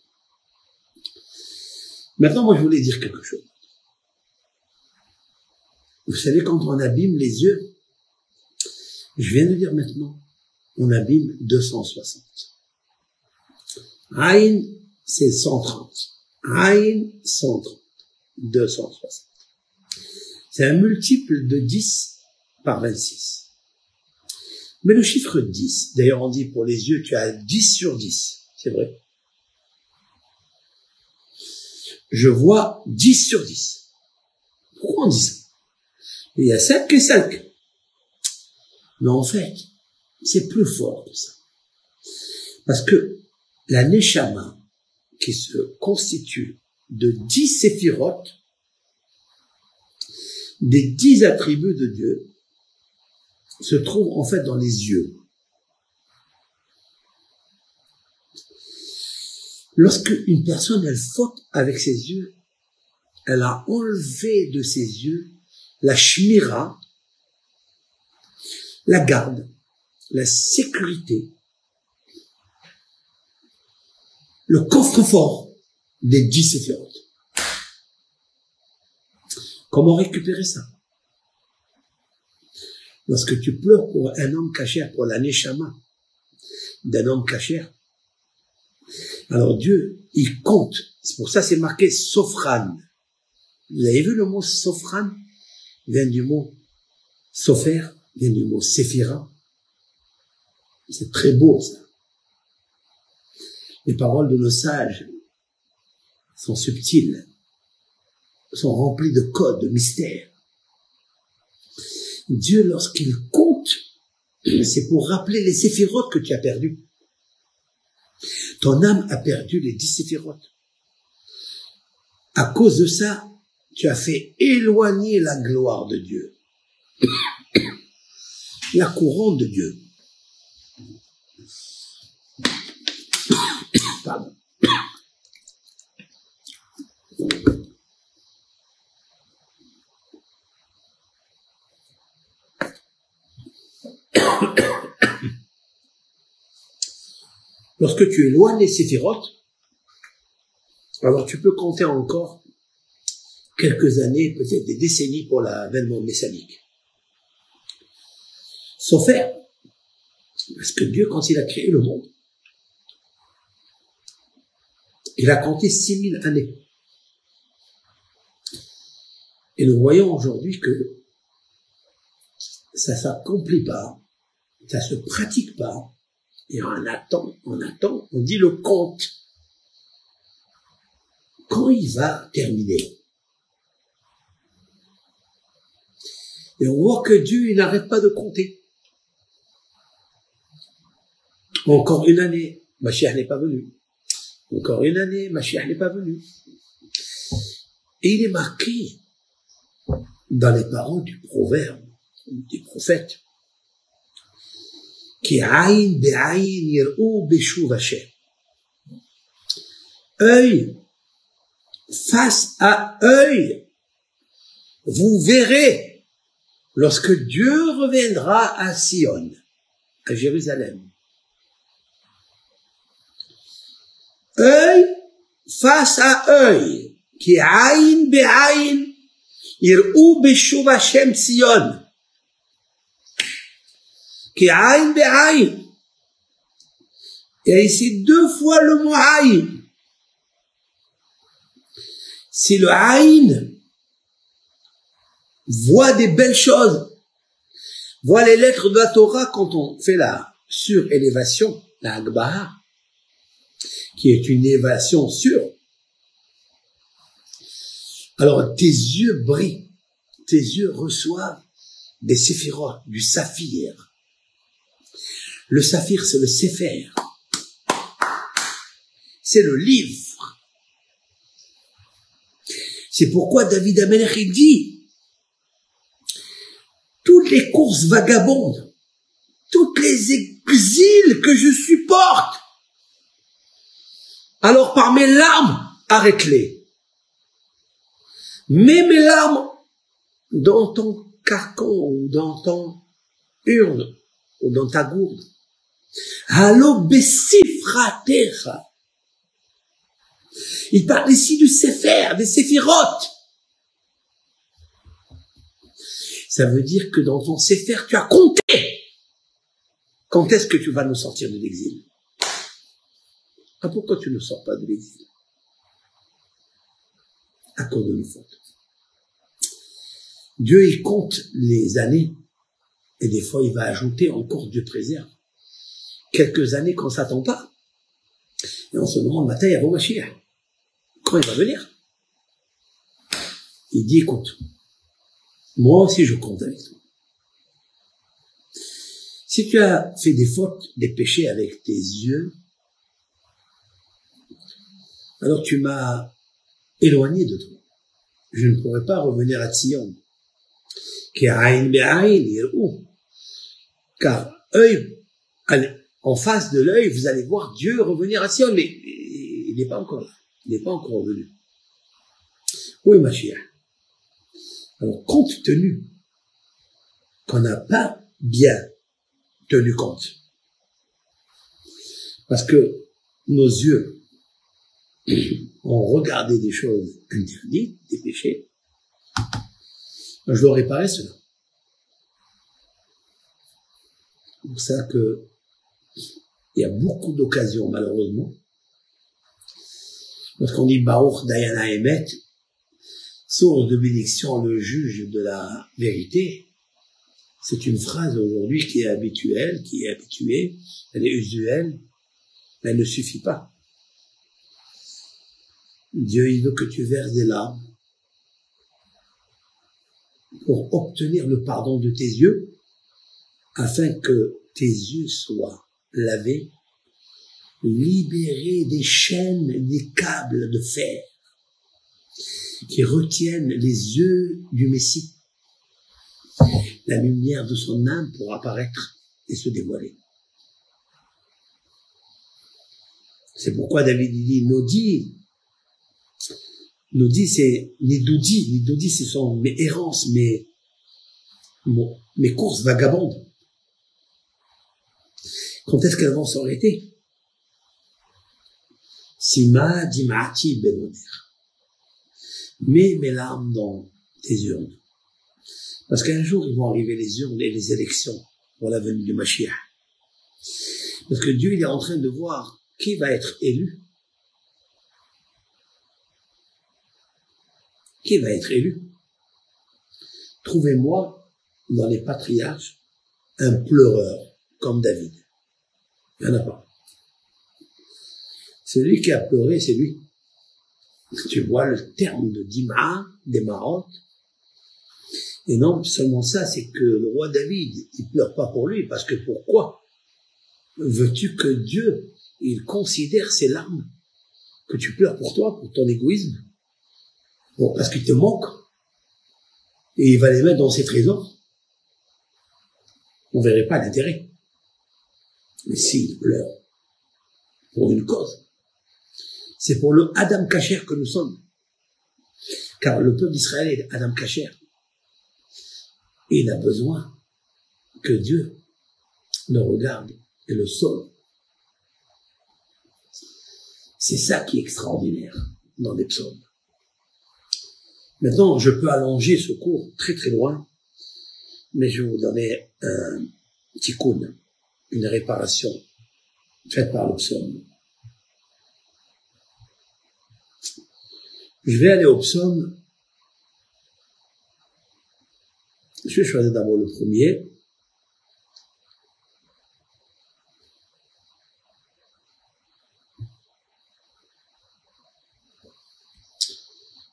Maintenant, moi, je voulais dire quelque chose. Vous savez, quand on abîme les yeux, je viens de dire maintenant, on abîme 260. Aïn, c'est 130. Aïn, 130. 260. C'est un multiple de 10 par 26. Mais le chiffre 10, d'ailleurs on dit pour les yeux, tu as 10 sur 10. C'est vrai. Je vois 10 sur 10. Pourquoi on dit ça? Il y a 5 et 5. Mais en fait, c'est plus fort que ça. Parce que la Neshama, qui se constitue de 10 séphirotes, des 10 attributs de Dieu, se trouve en fait dans les yeux. Lorsque une personne, elle faute avec ses yeux, elle a enlevé de ses yeux la shmira, la garde, la sécurité, le coffre-fort des dix séphirotes. Comment récupérer ça? Lorsque tu pleures pour un homme cachère, pour la neshama d'un homme cachère, alors Dieu, il compte. C'est pour ça c'est marqué Sofran. Vous avez vu le mot Sofran? Vient du mot Sofer, vient du mot Séphira. C'est très beau ça. Les paroles de nos sages sont subtiles, sont remplies de codes, de mystères. Dieu, lorsqu'il compte, c'est pour rappeler les séphirotes que tu as perdus. Ton âme a perdu les dix séphirotes. À cause de ça, tu as fait éloigner la gloire de Dieu, la couronne de Dieu. Pardon. Lorsque tu éloignes les séphirotes, alors tu peux compter encore quelques années, peut-être des décennies pour l'avènement messianique. Sauf faire. Parce que Dieu, quand il a créé le monde, il a compté 6000 années. Et nous voyons aujourd'hui que ça s'accomplit pas, ça se pratique pas, et on attend, on attend, on dit le compte. Quand il va terminer Et on voit que Dieu, il n'arrête pas de compter. Encore une année, ma chère n'est pas venue. Encore une année, ma chère n'est pas venue. Et il est marqué dans les paroles du proverbe, Œil face à œil, vous verrez lorsque Dieu reviendra à Sion, à Jérusalem. œil face à œil, qui aïn be'aïn, yir'u beshuv Hashem Sion, qui aïn be'aïn. Et ici deux fois le mot aïn. Si le aïn voit des belles choses, voit les lettres de la Torah quand on fait la surélévation, la Agbaha, qui est une évasion sûre. Alors tes yeux brillent, tes yeux reçoivent des séphirotes, du saphir. Le saphir, c'est le séphir. C'est le livre. C'est pourquoi David Amelech dit, toutes les courses vagabondes, toutes les exils que je supporte, alors par mes larmes, arrête-les. Mets mes larmes dans ton carcan ou dans ton urne ou dans ta gourde. Allo besifratecha. Il parle ici du séphère, des séphirotes. Ça veut dire que dans ton Sefer, tu as compté. Quand est-ce que tu vas nous sortir de l'exil? Ah, Pourquoi tu ne sors pas de l'exil? À cause de nos fautes. Dieu, il compte les années. Et des fois, il va ajouter encore, Dieu préserve, quelques années qu'on s'attend pas. Et on se demande, matin, il y a Mashiach. Quand il va venir Il dit, écoute, moi aussi je compte avec toi. Si tu as fait des fautes, des péchés avec tes yeux, alors tu m'as éloigné de toi. Je ne pourrai pas revenir à Sion. Car œil, en face de l'œil, vous allez voir Dieu revenir à Sion, mais il n'est pas encore là. Il n'est pas encore revenu. Oui, ma chère. Alors, compte tenu qu'on n'a pas bien tenu compte, parce que nos yeux ont regardé des choses interdites, des péchés, je dois réparer cela. C'est pour ça que il y a beaucoup d'occasions, malheureusement. Lorsqu'on dit Baruch Dayana Emet, source de bénédiction, le juge de la vérité, c'est une phrase aujourd'hui qui est habituelle, qui est habituée, elle est usuelle, mais elle ne suffit pas. Dieu, il veut que tu verses des larmes pour obtenir le pardon de tes yeux, afin que tes yeux soient lavés, libérés des chaînes, des câbles de fer qui retiennent les yeux du Messie. La lumière de son âme pour apparaître et se dévoiler. C'est pourquoi David dit, Nodi, Nodi c'est Nidoudi, Nidoudi ce sont mes errances, mes courses vagabondes. Quand est-ce qu'elles vont s'arrêter Sima dimati benoner mets mes larmes dans tes urnes. Parce qu'un jour, ils vont arriver les urnes et les élections pour la venue du Mashiach. Parce que Dieu, il est en train de voir qui va être élu. Qui va être élu? Trouvez-moi dans les patriarches un pleureur comme David. Il n'y en a pas. Celui qui a pleuré, c'est lui. Tu vois le terme de Dima, des. Et non seulement ça, c'est que le roi David, il pleure pas pour lui, parce que pourquoi veux-tu que Dieu, il considère ces larmes que tu pleures pour toi, pour ton égoïsme? Bon, parce qu'il te manque. Et il va les mettre dans ses trésors. On verrait pas l'intérêt. Mais s'il pleure pour une cause, c'est pour le Adam Kacher que nous sommes. Car le peuple d'Israël est Adam Kacher. Il a besoin que Dieu le regarde et le sauve. C'est ça qui est extraordinaire dans les psaumes. Maintenant, je peux allonger ce cours très très loin, mais je vais vous donner un petit coup, une réparation faite par le psaume. Je vais aller au psaume. Je vais choisir d'abord le premier.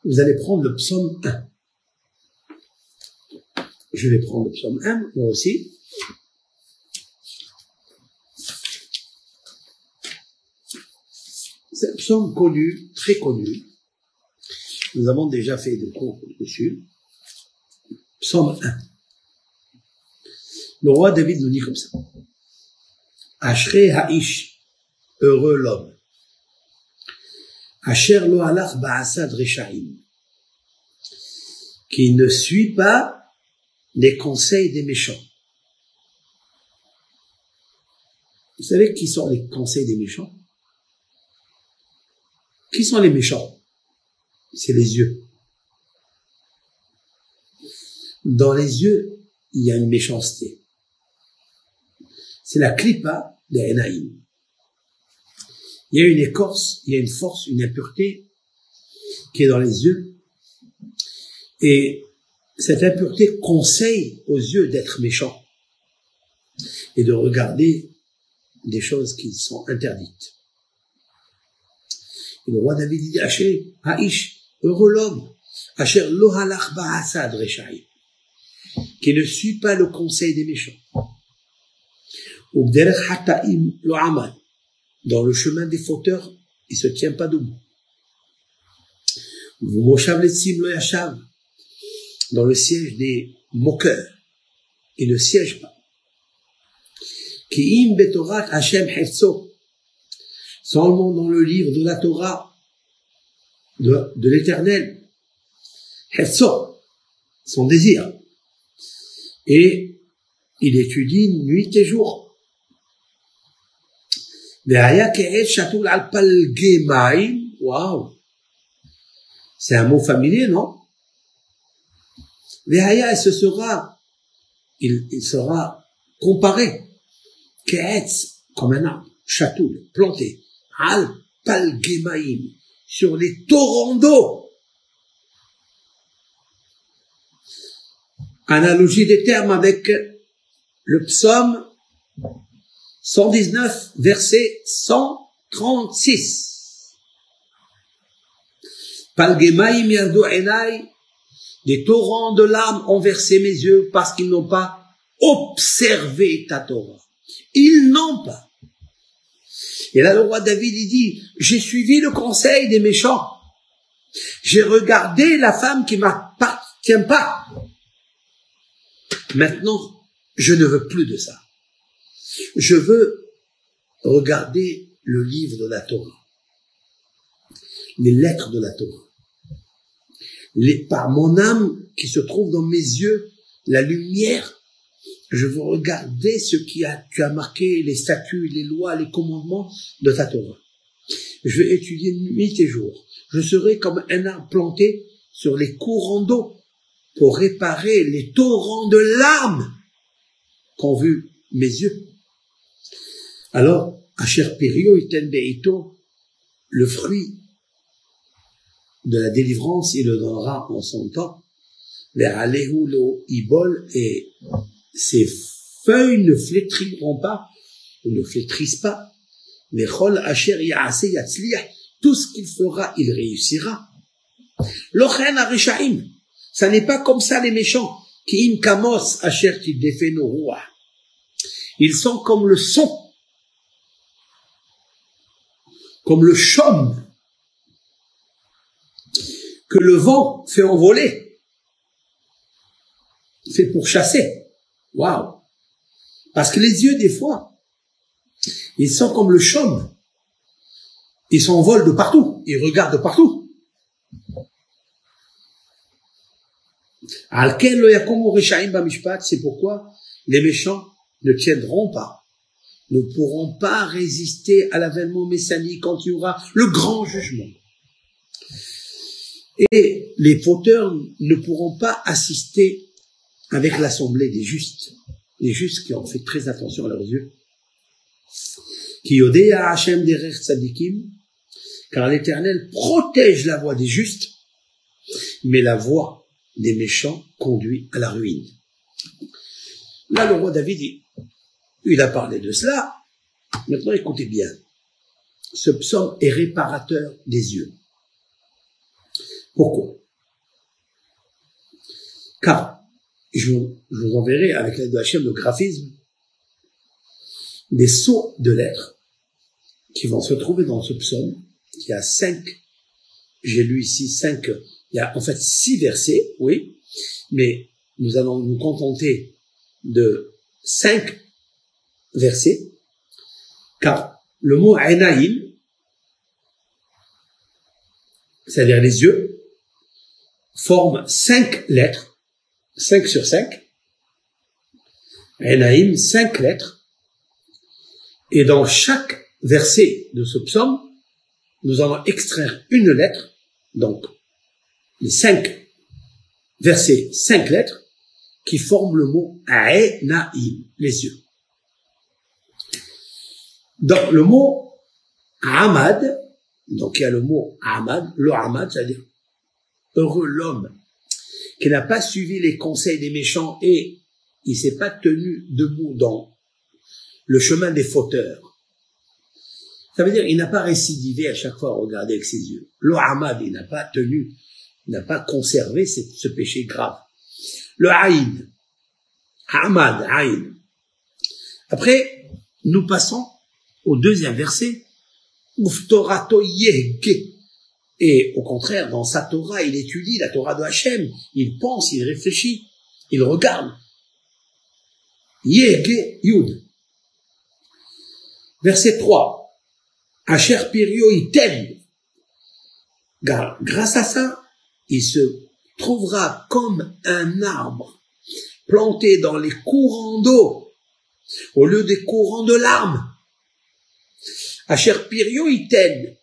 Vous allez prendre le psaume 1. Je vais prendre le psaume 1, moi aussi. C'est un psaume connu, très connu. Nous avons déjà fait des cours dessus. Psaume 1. Le roi David nous dit comme ça. Ashrei ha'ish, heureux l'homme. Asher lo alach ba'asad. Qui ne suit pas les conseils des méchants. Vous savez qui sont les conseils des méchants? Qui sont les méchants? C'est les yeux. Dans les yeux, il y a une méchanceté. C'est la clipa des Enaïm. Il y a une écorce, il y a une force, une impureté qui est dans les yeux. Et cette impureté conseille aux yeux d'être méchants et de regarder des choses qui sont interdites. Et le roi David dit, Haché, Haïch, heureux l'homme, Hacher lohalach ba'asad rechaï, qui ne suit pas le conseil des méchants. Dans le chemin des fauteurs, il se tient pas debout. Dans le siège des moqueurs, il ne siège pas. Ki'im betorat Hashem Seulement dans le livre de la Torah, de, de l'éternel, Hefso, son désir. Et il étudie nuit et jour. Waouh! C'est un mot familier, non? et ce sera, il, sera comparé Keetz, comme un arbre, chatoul, planté, al palgemaim, sur les torrents d'eau. Analogie des termes avec le psaume 119, verset 136. Palgemaim yardu enai, des torrents de larmes ont versé mes yeux parce qu'ils n'ont pas observé ta Torah. Ils n'ont pas. Et là, le roi David, il dit, j'ai suivi le conseil des méchants. J'ai regardé la femme qui m'appartient pas. Maintenant, je ne veux plus de ça. Je veux regarder le livre de la Torah. Les lettres de la Torah. Les, par mon âme qui se trouve dans mes yeux, la lumière je veux regarder ce qui a, tu as marqué, les statuts, les lois, les commandements de ta Torah. Je vais étudier nuit et jour. Je serai comme un arbre planté sur les courants d'eau pour réparer les torrents de larmes qu'ont vu mes yeux. Alors, Asher Perio Beito, le fruit de la délivrance, il le donnera en son temps. Vers Alehu lo Ibol et ces feuilles ne flétriront pas, ou ne flétrissent pas. Mais tout ce qu'il fera, il réussira. L'ochen arishaim, ça n'est pas comme ça les méchants. Qui kamos asher Ils sont comme le son, comme le chaume que le vent fait envoler. C'est pour chasser. Waouh Parce que les yeux, des fois, ils sont comme le chaume. Ils vol de partout. Ils regardent de partout. C'est pourquoi les méchants ne tiendront pas, ne pourront pas résister à l'avènement messianique quand il y aura le grand jugement. Et les fauteurs ne pourront pas assister avec l'assemblée des justes, les justes qui ont fait très attention à leurs yeux, qui à Hachem derer tzadikim, car l'Éternel protège la voie des justes, mais la voie des méchants conduit à la ruine. Là, le roi David, il a parlé de cela. Maintenant, écoutez bien. Ce psaume est réparateur des yeux. Pourquoi? Car je, vous enverrai avec l'aide de Hachem le graphisme des sauts de lettres qui vont se trouver dans ce psaume. Y a cinq, j'ai lu ici cinq, il y a en fait six versets, oui, mais nous allons nous contenter de cinq versets, car le mot Ainaïm, c'est-à-dire les yeux, forme cinq lettres 5 sur 5. Enaïm, 5 lettres. Et dans chaque verset de ce psaume, nous allons extraire une lettre, donc les 5 versets, 5 lettres, qui forment le mot Aenaim, les yeux. Dans le mot Ahmad, donc il y a le mot Ahmad, le Ahmad, c'est-à-dire heureux l'homme qui n'a pas suivi les conseils des méchants et il s'est pas tenu debout dans le chemin des fauteurs. Ça veut dire il n'a pas récidivé à chaque fois à regarder avec ses yeux. Le Ahmad, il n'a pas tenu, n'a pas conservé ce, péché grave. Le Aïn, Ahmad, Aïn. Après, nous passons au deuxième verset. Et au contraire, dans sa Torah, il étudie la Torah de Hachem. Il pense, il réfléchit, il regarde. Yege Yud. Verset 3. Asher Pirio. Grâce à ça, il se trouvera comme un arbre planté dans les courants d'eau au lieu des courants de larmes. Asher Iten.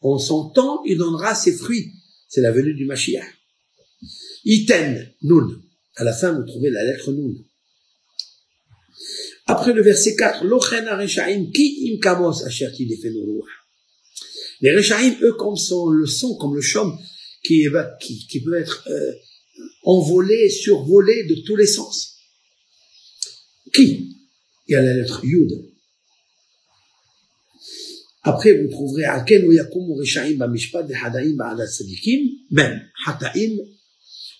En son temps, il donnera ses fruits. C'est la venue du Mashiach. Iten, Nun. À la fin, vous trouvez la lettre Nun. Après le verset 4, ki im kamos Les Rechaim, eux, comme sont le son, comme le chaume, qui, qui, qui peut être euh, envolé, survolé de tous les sens. Qui? Il y a la lettre Yud. Après, vous trouverez Aken Yakum Rechaim Bamishpat Hadaim Ba'adat Sadikim, même Hataim,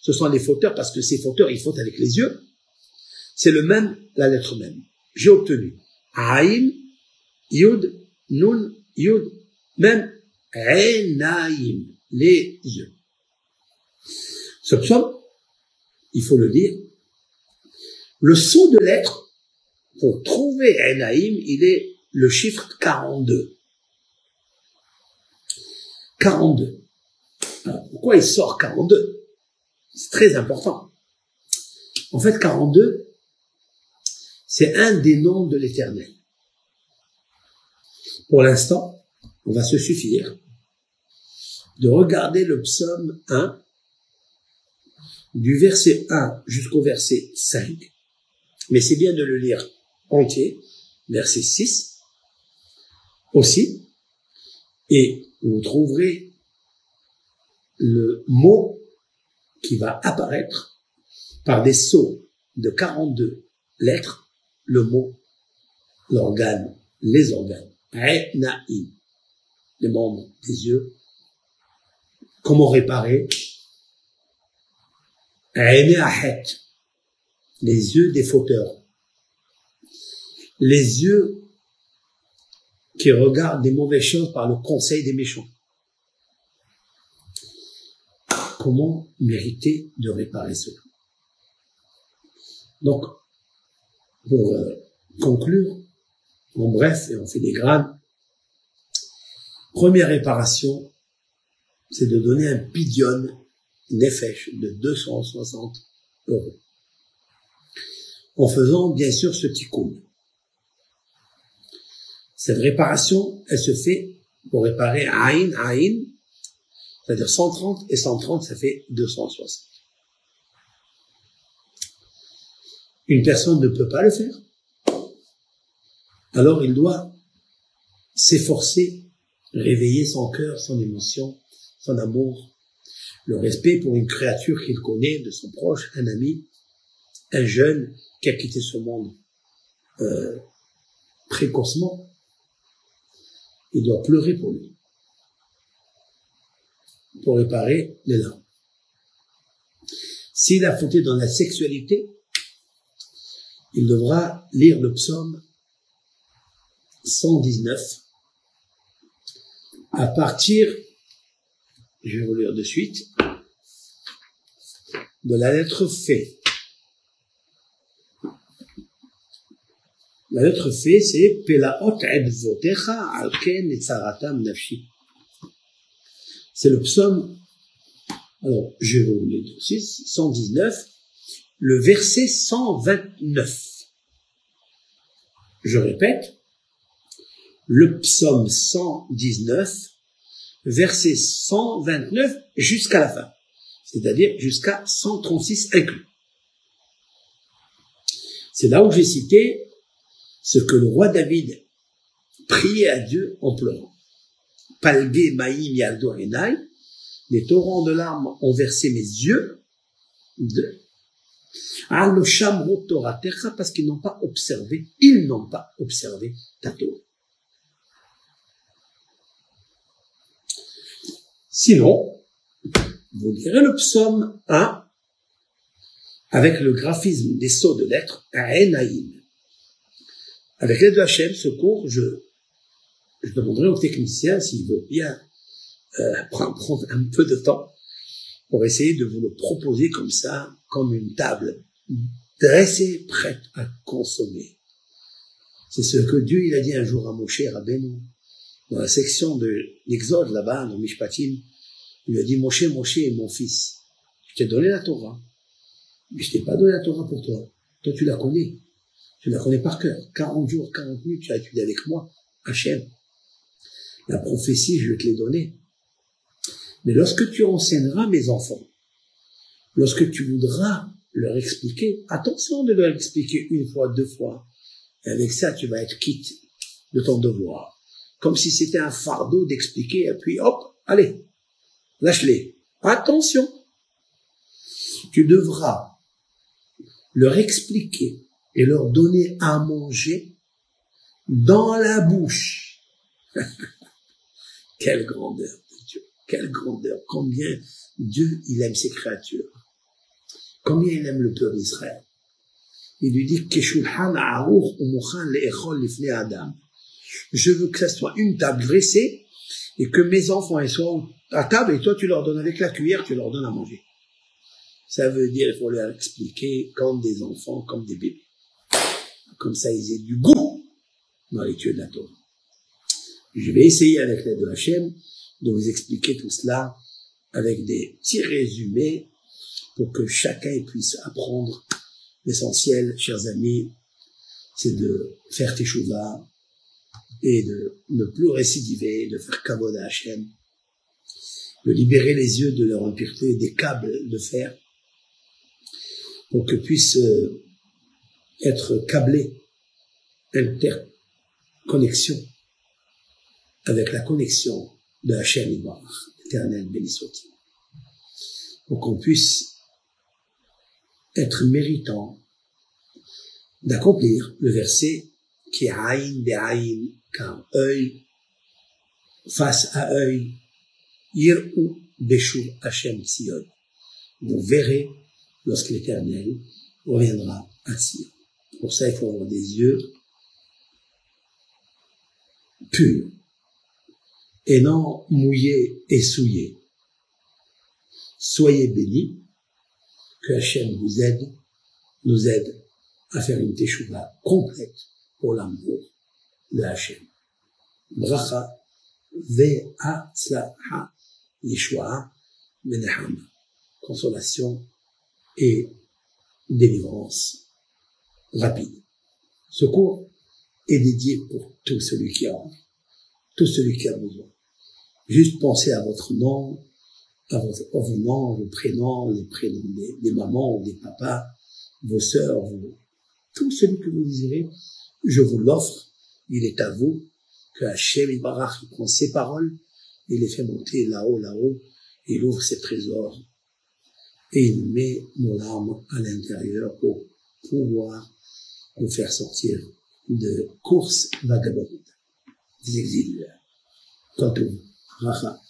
ce sont les fauteurs parce que ces fauteurs, ils fautent avec les yeux. C'est le même, la lettre même j'ai obtenu Aïm, Yud, Nun, Yud, même Enaïm, les yeux. Ce psaume, il faut le dire, le son de lettres, pour trouver Enaïm, il est le chiffre 42. 42. pourquoi il sort 42 C'est très important. En fait, 42, c'est un des noms de l'éternel. Pour l'instant, on va se suffire de regarder le psaume 1 du verset 1 jusqu'au verset 5. Mais c'est bien de le lire entier, verset 6 aussi. Et vous trouverez le mot qui va apparaître par des sauts de 42 lettres le mot, l'organe, les organes. Re'na'im, les membres des yeux. Comment réparer? Les yeux des fauteurs. Les yeux qui regardent des mauvaises choses par le conseil des méchants. Comment mériter de réparer cela? Donc, pour euh, conclure, en bref, et on fait des grades, première réparation, c'est de donner un pidion nefesh de 260 euros. En faisant, bien sûr, ce tikkun. Cette réparation, elle se fait pour réparer Aïn, Aïn, c'est-à-dire 130 et 130, ça fait 260. Une personne ne peut pas le faire. Alors il doit s'efforcer, réveiller son cœur, son émotion, son amour, le respect pour une créature qu'il connaît, de son proche, un ami, un jeune qui a quitté ce monde euh, précocement. Il doit pleurer pour lui, pour réparer les larmes. S'il a fauté dans la sexualité, il devra lire le psaume 119 à partir, je vais vous lire de suite, de la lettre F. La lettre F, c'est Pelaot Edvotecha Alken Etzaratam Nafshi. C'est le psaume, alors je vais vous suite, 119, le verset 129. Je répète, le psaume 119, verset 129 jusqu'à la fin, c'est-à-dire jusqu'à 136 inclus. C'est là où j'ai cité ce que le roi David priait à Dieu en pleurant. Palgué maïm yaldo les torrents de larmes ont versé mes yeux. De, Torah parce qu'ils n'ont pas observé, ils n'ont pas observé ta. Sinon, vous lirez le psaume 1 avec le graphisme des sauts de lettres Enaïm. Avec l'aide de Hachem, ce cours, je, je demanderai au technicien s'il veut bien euh, prendre un peu de temps pour essayer de vous le proposer comme ça, comme une table dressée, prête à consommer. C'est ce que Dieu il a dit un jour à Moshe Rabbeinu, dans la section de l'Exode là-bas, dans Mishpatim. Il lui a dit, Moshe, Moshe, mon fils, je t'ai donné la Torah, mais je t'ai pas donné la Torah pour toi. Toi, tu la connais. Tu la connais par cœur. 40 jours, 40 nuits, tu as étudié avec moi, Hachem. La prophétie, je vais te l'ai donnée. Mais lorsque tu enseigneras mes enfants, lorsque tu voudras leur expliquer, attention de leur expliquer une fois, deux fois. Et avec ça, tu vas être quitte de ton devoir. Comme si c'était un fardeau d'expliquer, et puis hop, allez, lâche-les. Attention. Tu devras leur expliquer et leur donner à manger dans la bouche. Quelle grandeur de Dieu. Quelle grandeur. Combien Dieu, il aime ses créatures. Combien il aime le peuple d'Israël. Il lui dit, je veux que ça soit une table dressée et que mes enfants soient à table et toi tu leur donnes avec la cuillère, tu leur donnes à manger. Ça veut dire, il faut leur expliquer comme des enfants, comme des bébés. Comme ça, ils aient du goût dans l'étude de la. Je vais essayer avec l'aide de chaîne de vous expliquer tout cela avec des petits résumés pour que chacun puisse apprendre l'essentiel, chers amis, c'est de faire teshuva et de ne plus récidiver, de faire kavod à Hachem, de libérer les yeux de leur impureté des câbles de fer pour que puisse euh, être câblé interconnexion avec la connexion de Hachem Ibar, éternel béni soit-il, pour qu'on puisse être méritant d'accomplir le verset qui est Aïn Be'aïn, car œil face à œil, ou Beshu Hachem Tzion. Vous verrez lorsque l'Éternel reviendra à. Pour ça, il faut avoir des yeux purs et non mouillés et souillés. Soyez bénis, que Hachem vous aide, nous aide à faire une teshuva complète pour l'amour de Hachem. Bracha ve'atzlaha yeshua benehama. Consolation et délivrance rapide. Ce cours est dédié pour tout celui qui a envie, tout celui qui a besoin. Juste pensez à votre nom, à votre, vos noms, vos prénoms, les prénoms des, mamans, des papas, vos sœurs, tout celui que vous désirez, je vous l'offre, il est à vous, que Hachem prend ses paroles, il les fait monter là-haut, là-haut, il ouvre ses trésors et il met nos larmes à l'intérieur pour pouvoir nous faire sortir de courses vagabondes, des exils. Quant au Racha.